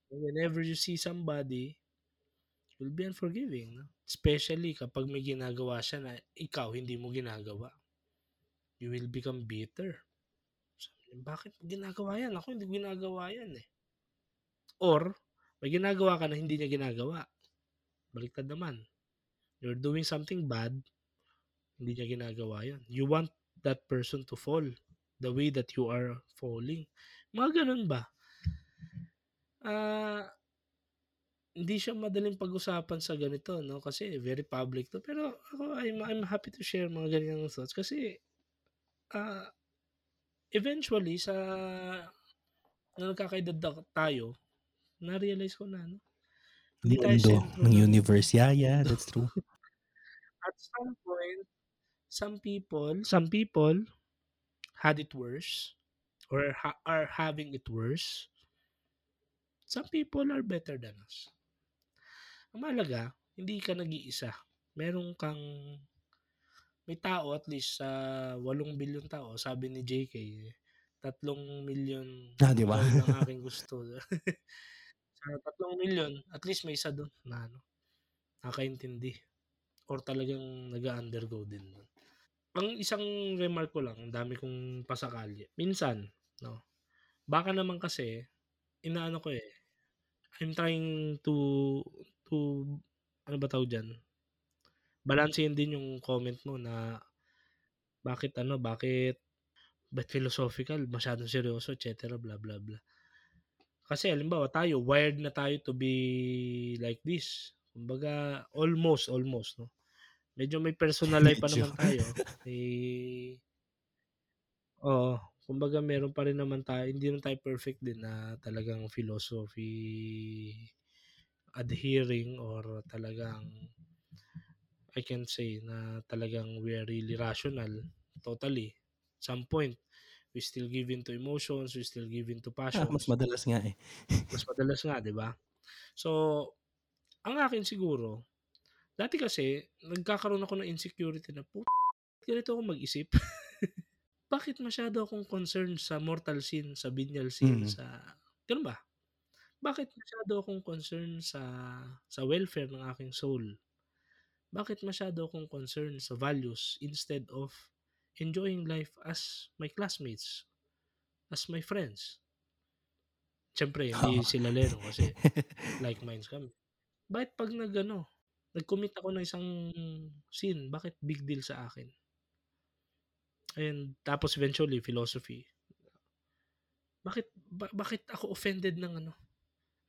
Whenever you see somebody, you'll be unforgiving. No? Especially kapag may ginagawa siya na ikaw hindi mo ginagawa. You will become bitter. Sabi Bakit ginagawa yan? Ako hindi ginagawa yan eh. Or, may ginagawa ka na hindi niya ginagawa. Baliktad naman. You're doing something bad, hindi niya ginagawa yan. You want that person to fall the way that you are falling. Mga ganun ba? Ah, hindi siya madaling pag-usapan sa ganito, no? Kasi very public to. Pero ako, I'm, I'm happy to share mga ganyan thoughts. Kasi, ah, eventually, sa na nagkakaedad na tayo, na-realize ko na, no? Hindi tayo Mundo ng universe. Yeah, yeah, that's true. At some point, some people, some people had it worse or ha- are having it worse. Some people are better than us. Ang mahalaga, hindi ka nag-iisa. Meron kang may tao at least sa 8 bilyon tao, sabi ni JK, 3 milyon Ah, di ba? ang aking gusto. sa 3 milyon, at least may isa doon na ano, nakaintindi or talagang nag-undergo din doon. Ang isang remark ko lang, ang dami kong pasakali. Minsan, no, baka naman kasi, inaano ko eh, I'm trying to, to, ano ba tawag dyan? Balansehin din yung comment mo na bakit ano, bakit ba't philosophical, masyadong seryoso, etc. blah blah blah. Kasi halimbawa tayo, wired na tayo to be like this. Kumbaga, almost, almost, no? Medyo may personal life pa naman tayo. May, oo, kumbaga meron pa rin naman tayo, hindi naman tayo perfect din na talagang philosophy adhering or talagang I can say na talagang we are really rational totally. Some point, we still give in to emotions, we still give in to Ah, passions. mas madalas nga eh. Mas madalas nga, di ba? So, ang akin siguro, dati kasi, nagkakaroon ako ng insecurity na, po, ganito ako mag-isip. Bakit masyado akong concerned sa mortal sin, sa venial sin, Mm. sa... Ganun ba? Bakit masyado akong concerned sa sa welfare ng aking soul? Bakit masyado akong concerned sa values instead of enjoying life as my classmates, as my friends? Siyempre, hindi Oo. sila lero kasi like minds kami. Bakit pag nag ano, nag-commit ako ng isang sin, bakit big deal sa akin? And tapos eventually philosophy. Bakit ba- bakit ako offended ng ano?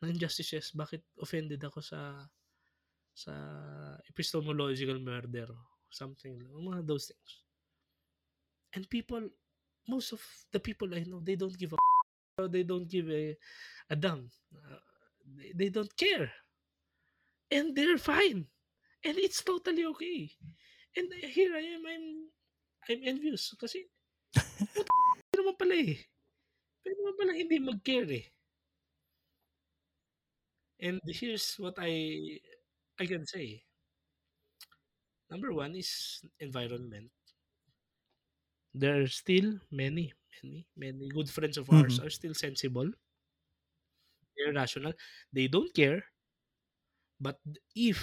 Ng injustices? Bakit offended ako sa sa epistemological murder? Something, mga those things. And people, most of the people I know, they don't give a they don't give a, a damn. Uh, they, they don't care. And they're fine. And it's totally okay. And here I am, I'm, I'm envious. Kasi, puta naman pala eh. Pwede naman pala hindi mag-care eh. And here's what I I can say. Number one is environment. There are still many, many, many good friends of ours Mhm. are still sensible. They're rational. They don't care. But if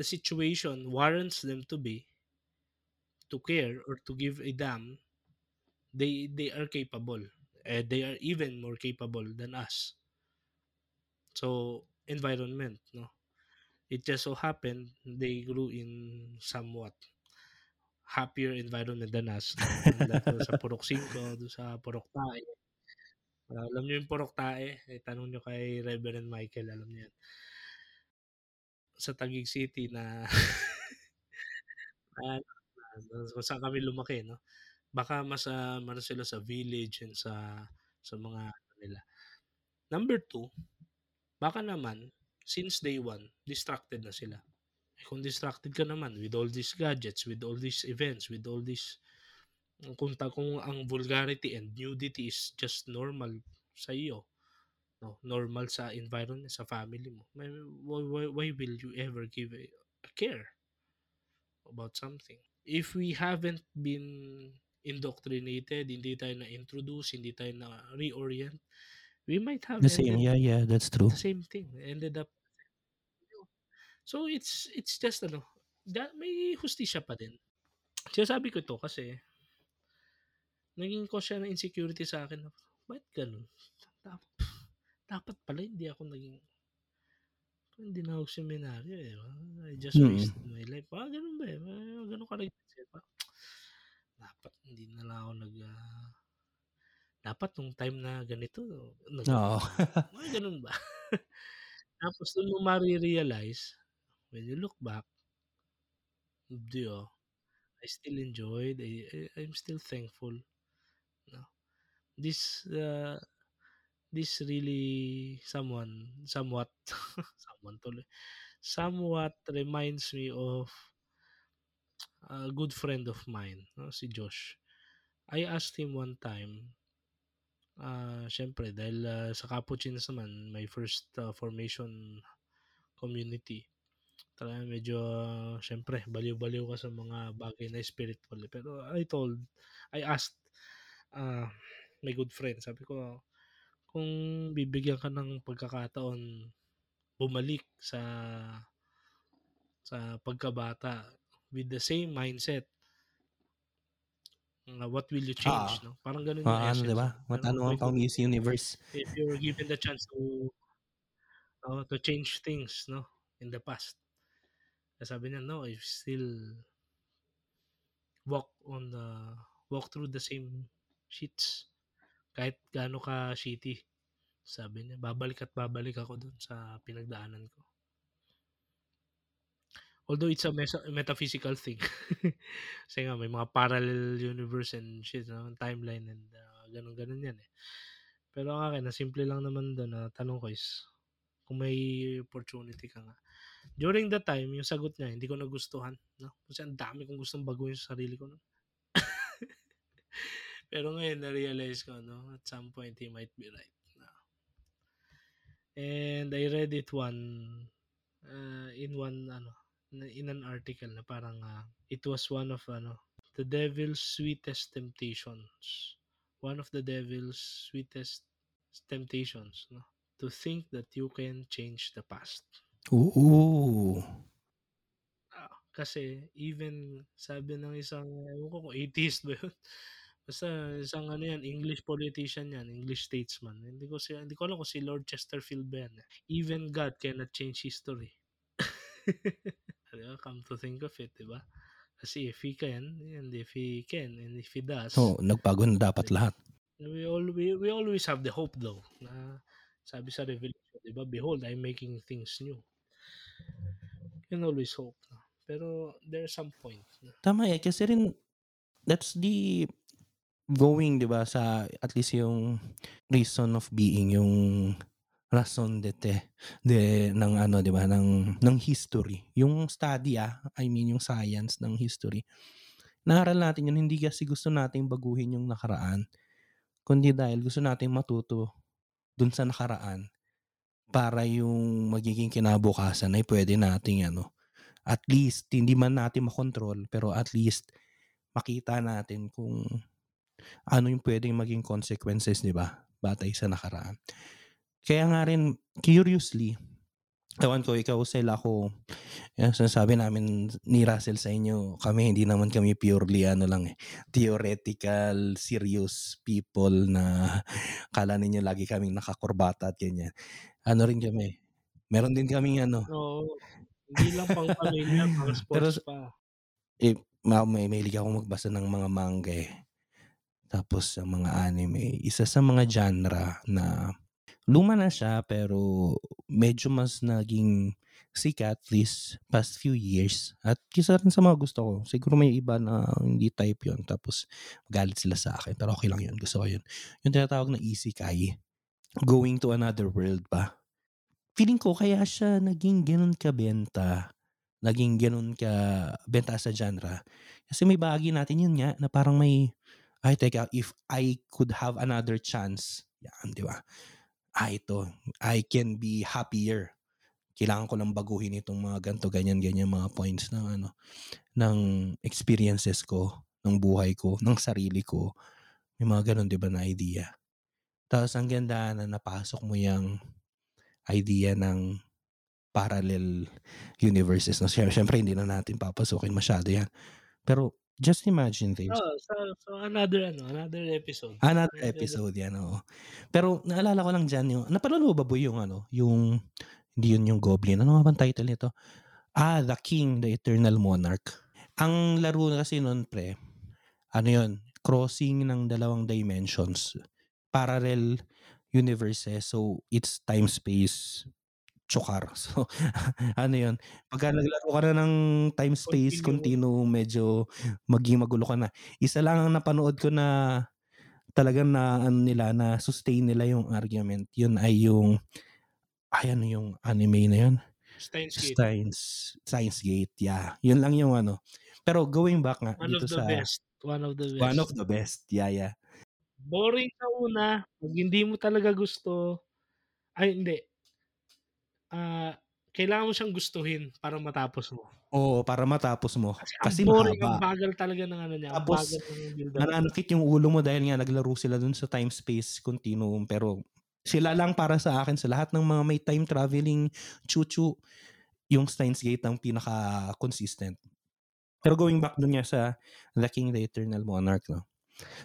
the situation warrants them to be, to care or to give a damn, they they are capable. Uh, they are even more capable than us. So environment, no. It just so happened they grew in somewhat happier environment than us, doon sa Purok 5, doon sa Purok Tae. Ah, alam niyo yung Purok Tae? Eh, tanong niyo kay Reverend Michael, alam niya yan. Sa Taguig City na na kung saan kami lumaki, no? Baka mas, ah, ano sila sa village and sa sa mga ano nila. Number 2, baka naman since day 1 distracted na sila. Eh, kung distracted ka naman with all these gadgets, with all these events, with all this kung kung ang vulgarity and nudity is just normal sa iyo, no, normal sa environment, sa family mo, why why why will you ever give a a care about something? If we haven't been indoctrinated, hindi tayo na-introduce, hindi tayo na-reorient, we might have The same, yeah, yeah, that's true. the same thing. Ended up So it's it's just ano, da may hustisya pa din. Sinasabi ko 'to kasi naging cause siya ng insecurity sa akin bakit gano'n? Dap dapat pala hindi ako naging hindi na ako seminaryo, eh, I just Mm. wasted my life. Parang gano'n ba, eh, mga gano'n ka-mindset ba. Dapat hindi na lang ako nag, ah, dapat nung time na ganito nag Oo. mga gano'n ba. Tapos dun mo mare-realize, when you look back, hindi, ah, I still enjoyed, I I I'm still thankful, no. This, uh, this really someone somewhat someone tuloy, somewhat reminds me of a good friend of mine, no, si Josh. I asked him one time, ah, siyempre dahil, ah, sa Capuchins naman my first, ah, formation community. Talagang medyo siyempre baliw-baliw ka sa mga bagay na spiritual. Pero I told I asked, ah, my good friend, sabi ko, kung bibigyan ka ng pagkakataon bumalik sa sa pagkabata with the same mindset na what will you change, Oo. no? Parang gano'n yung Ah, ano, 'di essence, ba, no? Pero matanungan pang Miss Universe. if you were given the chance to oo, to change things, no, in the past. Sabi niya, "No, I still walk on the walk through the same sheets kahit gaano ka-shitty." Sabi niya, "Babalik at babalik ako dun sa pinagdaanan ko." Although it's a mesa metaphysical thing. Kasi nga may mga parallel universe and shit, no, timeline and, ah, gano'n-gano'n yan, eh. Pero ang akin, ang simple lang naman dun na tanong ko is, kung may opportunity ka nga. During that time, yung sagot niya hindi ko nagustuhan, no, kasi ang dami kong gustong baguhin sa sarili ko nun. Pero ngayon na-realize ko, no, at some point he might be right, no. And I read it one, ah, in one ano, in an article na parang, ah, it was one of ano, the devil's sweetest temptations. One of the devil's sweetest temptations, no, to think that you can change the past. Oo. Ah, kasi even sabi ng isang ewan ko kung atheist ba yun, basta isang ano yan, English politician yan, English statesman. Hindi ko siya hindi ko alam kung si Lord Chesterfield ba yan. Even God cannot change history. 'Di ba, come to think of it, 'di ba? Kasi if he can, and if he can, and if he does, Oo, nagbago na dapat lahat. We all we we always have the hope though, na sabi sa Revelation, 'di ba, "Behold, I'm making things new." You can always hope? Pero there are some point na Tama, eh, kasi rin that's the going, 'di ba, sa at least yung reason of being, yung rason d'etre de ng ano, 'di ba, ng ng history. Yung study, ah, I mean yung science ng history. Naaral natin yun hindi kasi gusto nating baguhin yung nakaraan, kundi dahil gusto nating matuto dun sa nakaraan para yung magiging kinabukasan ay puwede nating ano, at least hindi man natin makontrol pero at least makita natin kung ano yung puwedeng maging consequences, 'di ba, batay sa nakaraan. Kaya nga rin curiously, ewan ko ikaw, Sel, ako, yung sinasabi namin ni Russell sa inyo, kami hindi naman kami purely ano lang, eh, theoretical, serious people na akala ninyo lagi kaming nakakurbata at ganyan. Ano rin kami, meron din kaming ano Oo, hindi lang pang-pamilya, Pero pang-sports sa pa. eh, ma may mahilig akong magbasa ng mga manga, eh. Tapos sa mga anime, isa sa mga genre na luma na siya pero medyo mas naging sikat this past few years at isa rin sa mga gusto ko. Siguro may iba na hindi type yun tapos magalit sila sa akin pero okey lang yun, gusto ko yun. Yung tinatawag na isekai, going to another world ba. Feeling ko kaya siya naging gano'n kabenta, naging gano'n kabenta sa genre, kasi may bahagi natin yun nga na parang may, "Ay teka, if I could have another chance," 'yan, 'di ba? "Ah, ito, I can be happier. Kailangan ko lang baguhin itong mga ganito, ganyan, ganyan mga points ng ano, ng experiences ko, ng buhay ko, ng sarili ko." May mga gano'n 'di ba na idea. Tapos ang gandahan na napasok mo yang idea ng parallel universes 'no, siye siyempre hindi na natin papasukin masyado 'yan. Pero just imagine this. Oo, sa sa another ano, another episode. Another episode 'yan, oo. Pero naalala ko lang diyan yung napanood mo ba boy yung ano, yung hindi yun yung Goblin, ano nga bang title nito? Ah, The King, The Eternal Monarch. Ang laro kasi nun pre, ano yun, crossing ng dalawang dimensions, parallel universes, so it's time, space, tsokar. So ano yun, pagka naglaro ka na ng time, space Continuum. medyo maging magulo ka na. Isa lang ang napanood ko na talagang naano nila, na-sustain nila yung argument, yun ay yung ay ano yung anime na yun? Steins Gate. Steins Steins Gate, yeah. Yun lang yung ano. Pero going back nga One dito of the sa best, one of the one of best. the best, yeah, yeah. Boring sa una, 'pag hindi mo talaga gusto ay hindi. Ah, kailangan mo siyang gustuhin para matapos mo. Oo, para matapos mo, Kasi ang kasi boring, ang mahaba. bagal talaga ng ano niya, ang Tapos bagal ng nananakit yung ulo mo dahil nga naglaro sila dun sa time, space continuum pero sila lang para sa akin sa lahat ng mga may time traveling chu-chu, yung Steins Gate ang pinaka-consistent. Pero going back dun nga sa The King, The Eternal Monarch 'no.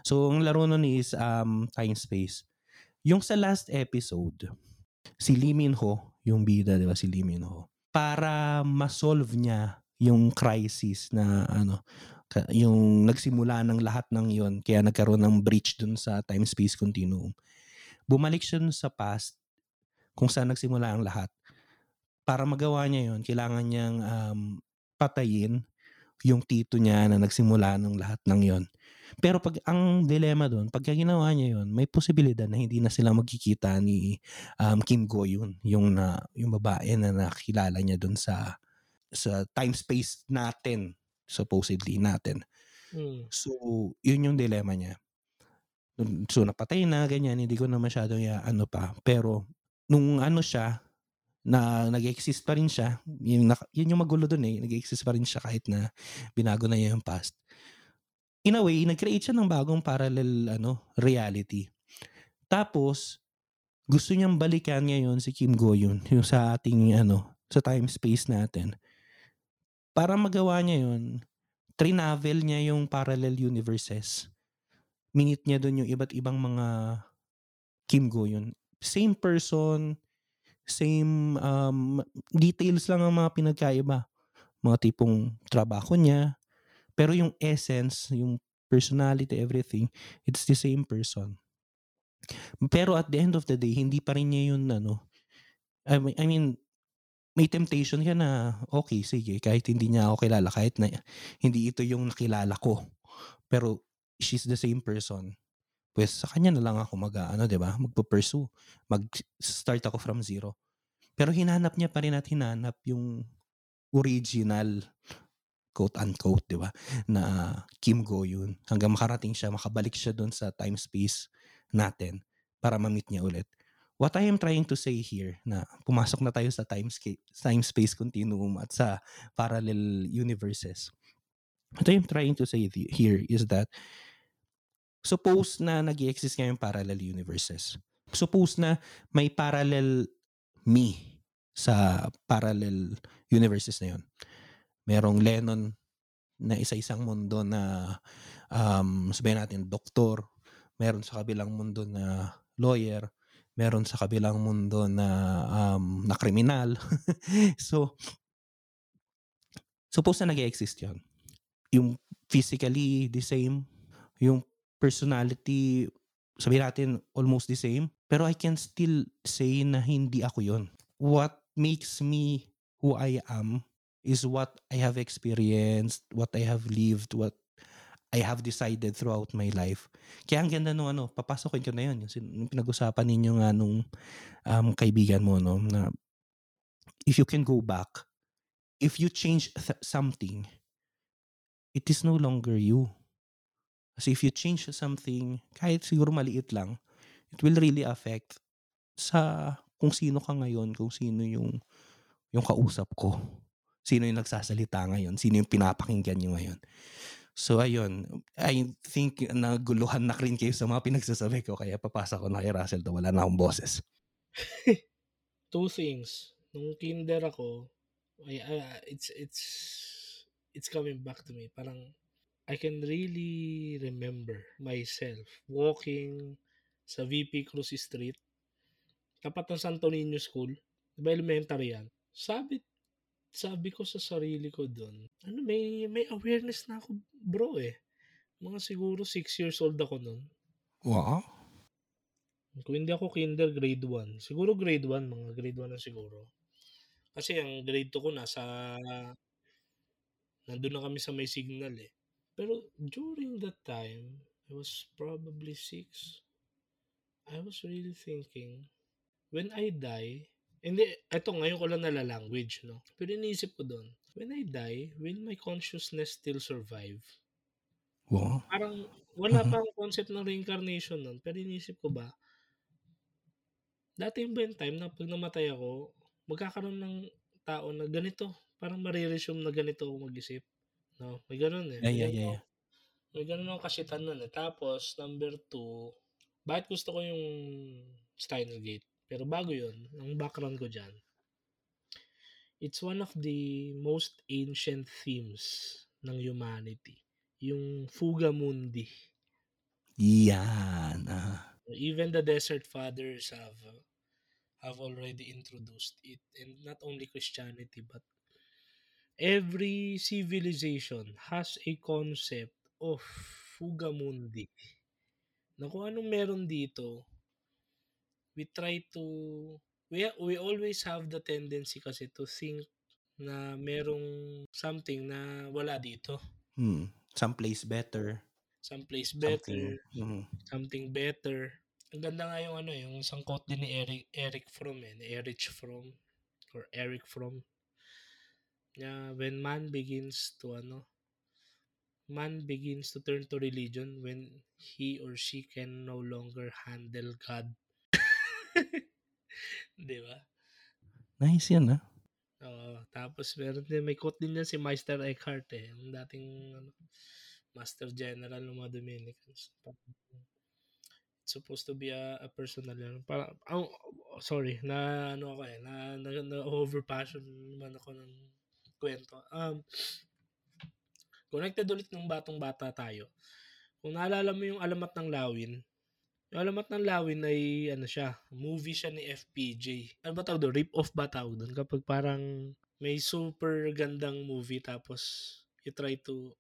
So ang laro nun is, um, time, space. Yung sa last episode, si Lee Min-ho, yung bida 'di ba si Lee Min-ho, para ma-solve niya yung crisis na ano, yung nagsimula ng lahat ng yun kaya nagkaroon ng breach dun sa time, space continuum. Bumalik siya dun sa past, kung saan nagsimula ang lahat. Para magawa niya yun kailangan niyang, um, patayin yung tito niya na nagsimula nung lahat ng yun. Pero 'pag ang dilemma dun, pagka ginawa niya yun, may posibilidad na hindi na sila magkikita ni, um, Kim Go Eun, yung na yung babae na nakilala niya dun sa sa time, space natin, supposedly natin. Hmm. So, yun yung dilemma niya. So napatay na ganyan, hindi ko na masyadong i-aano pa, pero nung ano siya, na nag-e-exist pa rin siya, yun yun yung magulo dun, eh, nag-e-exist pa rin siya kahit na binago na niya yung past. In a way, nag-create siya ng bagong parallel ano, reality. Tapos, gusto niyang balikan ngayon si Kim Go Eun, yung sa ating ano, sa time, space natin. Para magawa niya yun, trinavel niya yung parallel universes. Minit niya dun yung iba't ibang mga Kim Go Eun. Same person, same, um, details lang ang mga pinagkaiba. Mga tipong trabaho niya, pero yung essence, yung personality, everything, it's the same person. Pero at the end of the day, hindi pa rin niya yun ano, I me I mean, may temptation ka na, okey sige kahit hindi niya ako kilala, kahit na hindi ito yung nakilala ko, pero she's the same person. Pues sa kanya na lang ako mag-aano 'di ba, magpu-pursue, mag-start ako from zero. Pero hinanap niya pa rin at hinanap yung original, quote unquote 'di ba, na Kim Go Eun hanggang makarating siya, makabalik siya dun sa time, space natin para ma-meet niya ulit. what I am trying to say here na pumasok na tayo sa time, time space continuum at sa parallel universes. What I am trying to say here is that suppose na nag exist ngayong parallel universes. Suppose na may parallel me sa parallel universes na yun. Merong Lennon na isa-isang mundo na um, sabihin natin doktor, meron sa kabilang mundo na lawyer, meron sa kabilang mundo na um, na kriminal. so suppose na nag-exist 'yon. Yung physically the same, yung personality sabihin natin almost the same, pero I can still say na hindi ako 'yon. What makes me who I am is what I have experienced, what I have lived, what I have decided throughout my life. Kaya ang ganda nung ano, papasokin ko na yun. Yung, yung pinag-usapan ninyo nga nung um, kaibigan mo, no, na if you can go back, if you change th- something, it is no longer you. Kasi if you change something, kahit siguro maliit lang, it will really affect sa kung sino ka ngayon, kung sino yung yung kausap ko. Sino yung nagsasalita ngayon, sino yung pinapakinggan nyo ngayon. So ayun, I think naguluhan na rin kayo sa mga pinagsasabi ko kaya papasa ko na kay Russell to wala na akong boses. Two things. Nung kinder ako, I, uh, it's it's it's coming back to me. Parang I can really remember myself walking sa VP Cruz Street tapat ng Santo Niño School. Diba elementary yan? Sabi sabi ko sa sarili ko doon, ano, may, may awareness na ako, bro eh. Mga siguro 6 years old ako noon. Wow. Kung hindi ako kinder, grade 1. Siguro grade 1, mga grade 1 na siguro. Kasi ang grade 2 ko nasa, nandun na kami sa may signal eh. Pero during that time, I was probably 6. I was really thinking, when I die, hindi, eto ngayon ko lang nala-language, no? Pero iniisip ko doon, when I die, will my consciousness still survive? Wow. Parang wala mm-hmm. pang concept ng reincarnation nun. Pero iniisip ko ba, dati ba yung time na pag namatay ako, magkakaroon ng tao na ganito, parang mariresume na ganito ako mag-isip. No? May ganun eh. Yeah, yeah, yeah, yeah. May ganun ang kasitan nun eh. Tapos, number two, bakit gusto ko yung Steiner Gate? Pero bago yun, ang background ko dyan, it's one of the most ancient themes ng humanity. Yung Fuga Mundi. Yan. Uh. Even the Desert Fathers have have already introduced it. And not only Christianity, but every civilization has a concept of Fuga Mundi. Na kung anong meron dito, we try to we we always have the tendency kasi to think na merong something na wala dito. Hmm. Someplace better. Someplace better. Something, mm. something better. Ang ganda nga yung ano, yung isang quote din ni Eric Eric Fromm eh, ni Erich Fromm or Eric Fromm. Na when man begins to ano, man begins to turn to religion when he or she can no longer handle God Di ba? Nice yan, ah. Oo. Tapos meron din, may quote din yan si Meister Eckhart eh. Yung dating ano, Master General ng mga Dominicans. It's supposed to be a, a personal ano. Para, oh, sorry, na ano ako eh, na, na, na overpassion naman ako ng kwento. Um, connected ulit ng batong bata tayo. Kung naalala mo yung alamat ng lawin, yung Alamat ng Lawin ay ano siya, movie siya ni FPJ. Ano ba tawag doon? Rip-off ba tawag doon? Kapag parang may super gandang movie tapos you try to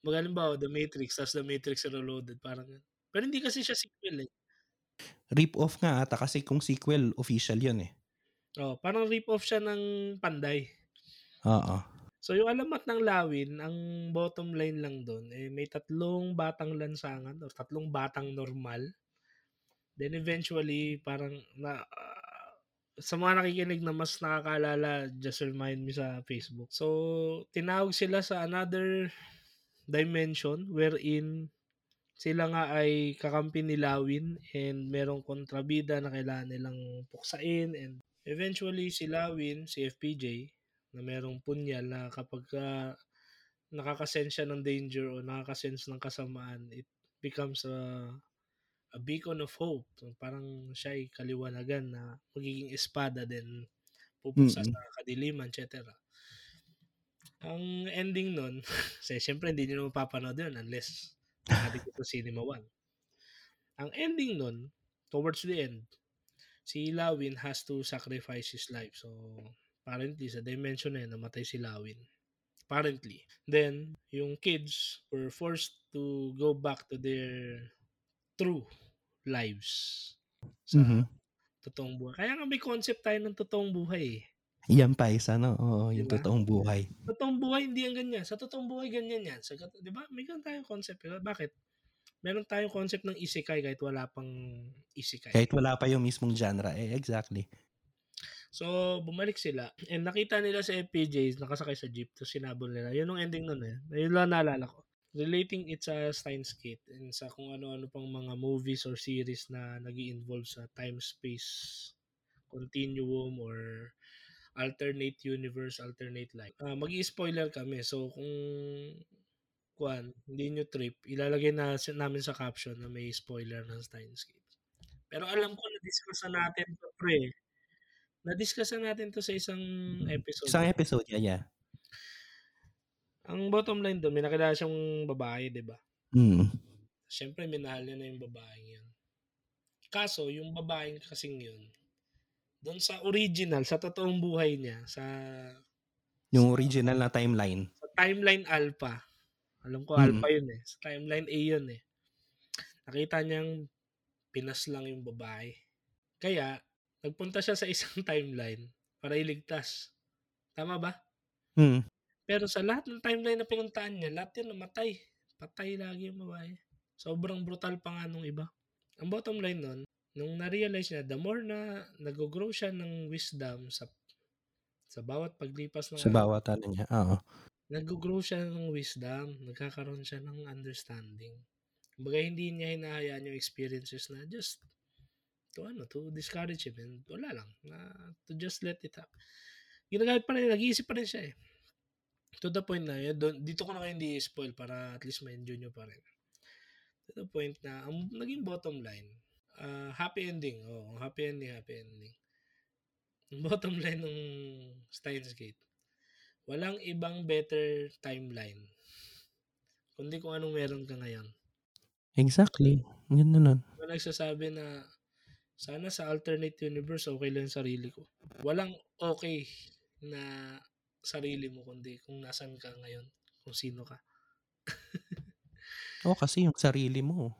magaling ba The Matrix tapos The Matrix Reloaded parang pero hindi kasi siya sequel eh. Rip-off nga ata kasi kung sequel official yun eh. Oh, parang rip-off siya ng Panday. Oo. So yung alamat ng lawin, ang bottom line lang doon, eh, may tatlong batang lansangan o tatlong batang normal. Then eventually, parang na, uh, sa mga nakikinig na mas nakakaalala, just remind me sa Facebook. So, tinawag sila sa another dimension wherein sila nga ay kakampi ni Lawin and merong kontrabida na kailangan nilang puksain and eventually si Lawin, si FPJ, na merong punyal na kapag uh, nakakasense siya ng danger o nakakasense ng kasamaan, it becomes a, a beacon of hope. So, parang siya ay kaliwanagan na magiging espada din pupuksa Mm. sa kadiliman, etc. Ang ending nun, kasi syempre hindi nyo mapapanood yun unless nakadig ito Cinema 1. Ang ending nun, towards the end, si Lawin has to sacrifice his life. So, apparently, sa dimension na yun, namatay si Lawin. Apparently. Then, yung kids were forced to go back to their true lives sa Mhm. totoong buhay. Kaya nga may concept tayo ng totoong buhay eh. Yan pa isa, no? Oo, yung Diba? totoong buhay. Totoong buhay, hindi yan ganyan. Sa totoong buhay, ganyan yan. Sa, di ba? May ganun tayong concept. Diba? Bakit? Meron tayong concept ng isekai kahit wala pang isekai. Kahit wala pa yung mismong genre. Eh, exactly. So, bumalik sila. And nakita nila si FPJ nakasakay sa jeep. Tapos sinabol nila. Yun yung ending nun eh. Yun lang naalala ko. Relating it sa Steins Gate and sa kung ano-ano pang mga movies or series na nag involve sa time-space continuum or alternate universe, alternate life. Uh, Mag-i-spoiler kami. So, kung kuan, hindi nyo trip, ilalagay na namin sa caption na may spoiler ng Steins Gate. Pero alam ko na-discuss na natin to pre. Na-discuss na natin to sa isang episode. Isang episode, yeah, yeah. Ang bottom line doon, may nakilala siyang babae, di ba? Mm. Siyempre, minahal niya na yung babaeng yun. Kaso, yung babaeng kasing yun, doon sa original, sa totoong buhay niya, sa... Yung original na timeline. Sa timeline alpha. Alam ko, Mm. alpha yun eh. Sa timeline A yun eh. Nakita niyang pinas lang yung babae. Kaya, nagpunta siya sa isang timeline para iligtas. Tama ba? Mm. Pero sa lahat ng timeline na pinuntaan niya, lahat yun namatay. Patay lagi yung babae. Sobrang brutal pa nga nung iba. Ang bottom line nun, nung na-realize niya, the more na nag-grow siya ng wisdom sa sa bawat paglipas ng Sa bawat ano niya, oo. nag-grow siya ng wisdom, nagkakaroon siya ng understanding. Kumbaga hindi niya hinahayaan yung experiences na just to ano, to discourage him and wala lang, na to just let it happen. Ginagamit pa rin, nag-iisip pa rin siya eh. To the point na, yun, doon, dito ko na kayo hindi spoil para at least ma-enjoy nyo pa rin. To the point na, ang naging bottom line, uh, happy ending. Oh, happy ending, happy ending. Ang bottom line ng Steins Gate, walang ibang better timeline kundi kung anong meron ka ngayon. Exactly. Ganda nun. Kung nagsasabi na sana sa alternate universe okay lang sarili ko. Walang okay na sarili mo kundi kung nasan ka ngayon, kung sino ka. Oo, kasi yung sarili mo,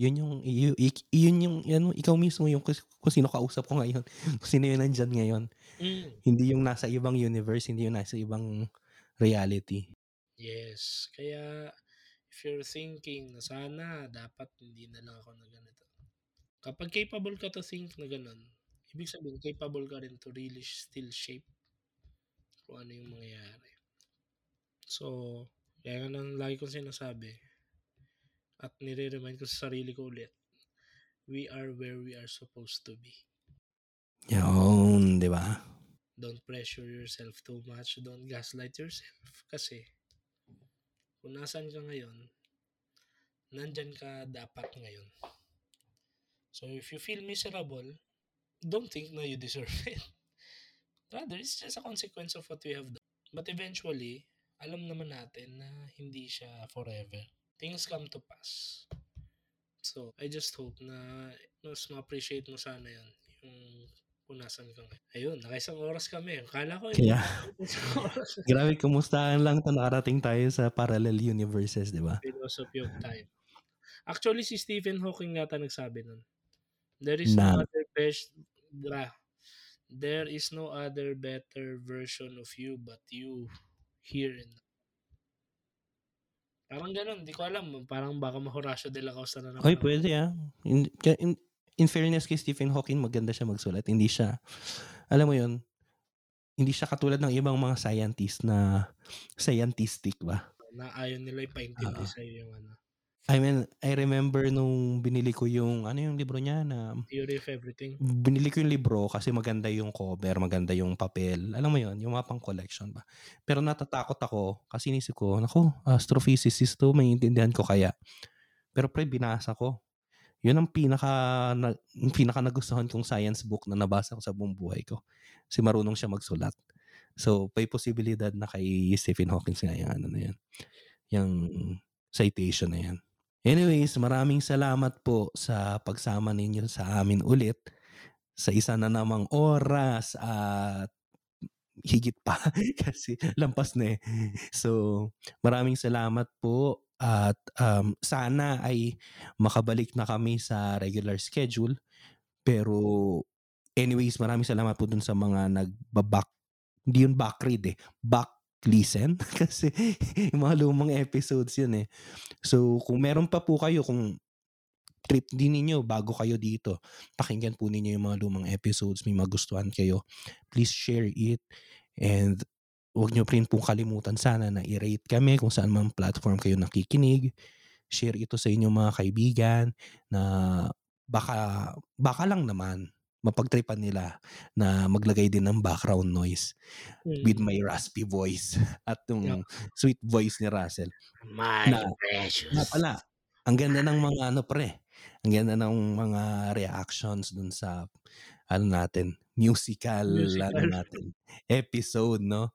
yun yung, yu- ik- yun yung, ano, ikaw mismo yung kung sino kausap ko ngayon, kung sino yun nandyan ngayon. Mm. Hindi yung nasa ibang universe, hindi yung nasa ibang reality. Yes. Kaya if you're thinking na sana dapat hindi na lang ako na ganito. Kapag capable ka to think na ganun, ibig sabihin capable ka rin to really still shape kung ano yung mangyayari. So, kaya nga nang lagi kong sinasabi at nire-remind ko sa sarili ko ulit, we are where we are supposed to be. Yun, di ba? Don't pressure yourself too much. Don't gaslight yourself. Kasi, kung nasan ka ngayon, nandyan ka dapat ngayon. So, if you feel miserable, don't think na you deserve it. Rather, it's just a consequence of what we have done. But eventually, alam naman natin na hindi siya forever. Things come to pass. So, I just hope na mas ma-appreciate mo sana yun. Yung kung nasan ka ngayon. Ayun, nakaisang oras kami. Kala ko, isang oras. Grabe, kumustahan lang to nakarating tayo sa parallel universes, di ba? philosophy of time. Actually, si Stephen Hawking yata nagsabi nun. There is Na- no other best, bra, there is no other better version of you but you here and now. Parang ganun, di ko alam. Parang baka ma-Horacio de la Costa na naman. Ako. pwede ah. In, in, in fairness kay Stephen Hawking, maganda siya magsulat. Hindi siya, alam mo yun, hindi siya katulad ng ibang mga scientist na scientistic ba? Na ayaw nila ipaintindi Oo. sa'yo yung ano. I mean, I remember nung binili ko yung ano yung libro niya na Theory of Everything? binili ko yung libro kasi maganda yung cover, maganda yung papel. Alam mo yun, yung mga pang-collection ba. Pero natatakot ako kasi inisip ko, naku, astrophysicist to, maintindihan ko kaya. Pero pre, binasa ko. Yun ang pinaka, na, pinaka nagustuhan kong science book na nabasa ko sa buong buhay ko. Kasi marunong siya magsulat. So, may posibilidad na kay Stephen Hawking nga yung ano na yan. Yung citation na yan. Anyways, maraming salamat po sa pagsama ninyo sa amin ulit sa isa na namang oras at higit pa kasi lampas na eh. So, maraming salamat po at um, sana ay makabalik na kami sa regular schedule. Pero anyways, maraming salamat po dun sa mga nagbaback, hindi yun back read eh, back listen kasi yung mga lumang episodes yun eh. So, kung meron pa po kayo, kung trip din ninyo bago kayo dito, pakinggan po ninyo yung mga lumang episodes, may magustuhan kayo, please share it and huwag nyo rin po kalimutan sana na i-rate kami kung saan man platform kayo nakikinig. Share ito sa inyong mga kaibigan na baka, baka lang naman mapagtripan nila na maglagay din ng background noise mm. with my raspy voice at yung yep. sweet voice ni Russell. My na, precious. Na pala, ang ganda ng mga ano pre, ang ganda ng mga reactions dun sa ano natin, musical, musical. ano natin, episode, no?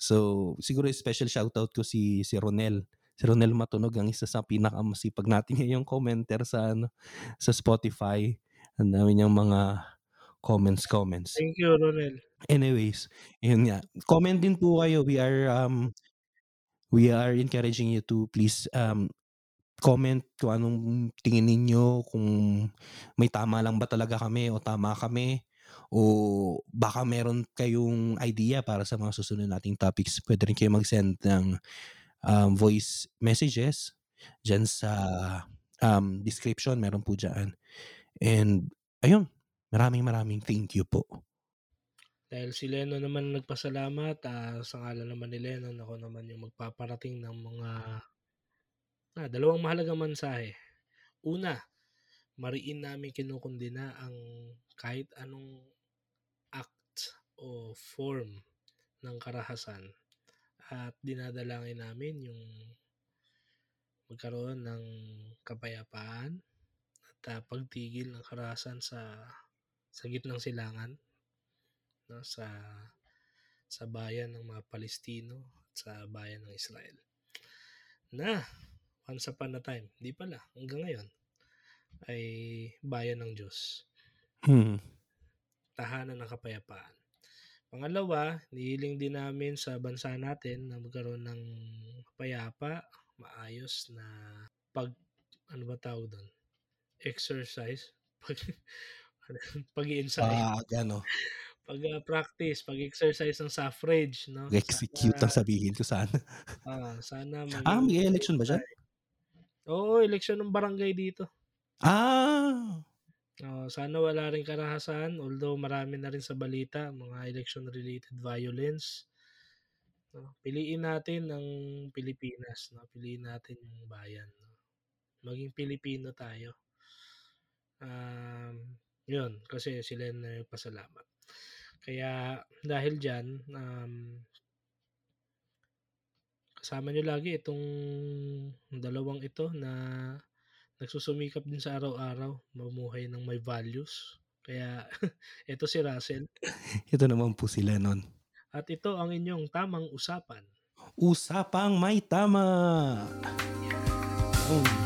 So, siguro special shoutout ko si si Ronel. Si Ronel Matunog ang isa sa pinakamasipag natin ngayong commenter sa ano, sa Spotify. Ang dami niyang mga comments, comments. Thank you, Ronel. Anyways, yun nga. Comment din po kayo. We are um we are encouraging you to please um comment kung anong tingin ninyo, kung may tama lang ba talaga kami o tama kami o baka meron kayong idea para sa mga susunod nating topics. Pwede rin kayo mag-send ng um, voice messages dyan sa um, description. Meron po dyan. And ayun, Maraming maraming thank you po. Dahil si Leno naman nagpasalamat, uh, sa ngalan naman ni Leno, ako naman yung magpaparating ng mga ah, dalawang mahalagang mensahe. Una, mariin namin kinukundina ang kahit anong act o form ng karahasan at dinadalangin namin yung magkaroon ng kapayapaan at uh, pagtigil ng karahasan sa sa gitnang silangan no, sa sa bayan ng mga Palestino at sa bayan ng Israel. Na once upon a time, hindi pala, hanggang ngayon, ay bayan ng Diyos. Hmm. Tahanan ng kapayapaan. Pangalawa, nihiling din namin sa bansa natin na magkaroon ng payapa, maayos na pag, ano ba tawag doon? Exercise. Pag, pag insight Pag ano. Pag uh, practice, pag exercise ng suffrage, no? Execute ang sabihin ko sana. Ah, sana Ah, may election ba siya? Oo, election ng barangay dito. Ah. Oh, sana wala rin karahasan although marami na rin sa balita mga election related violence. No, piliin natin ang Pilipinas, no? Piliin natin yung bayan, no? Maging Pilipino tayo. Um, yun, kasi sila na pasalamat. Kaya dahil diyan um, kasama niyo lagi itong dalawang ito na nagsusumikap din sa araw-araw, mamuhay ng may values. Kaya ito si Russell. ito naman po sila nun. At ito ang inyong tamang usapan. Usapang may tama. Oh.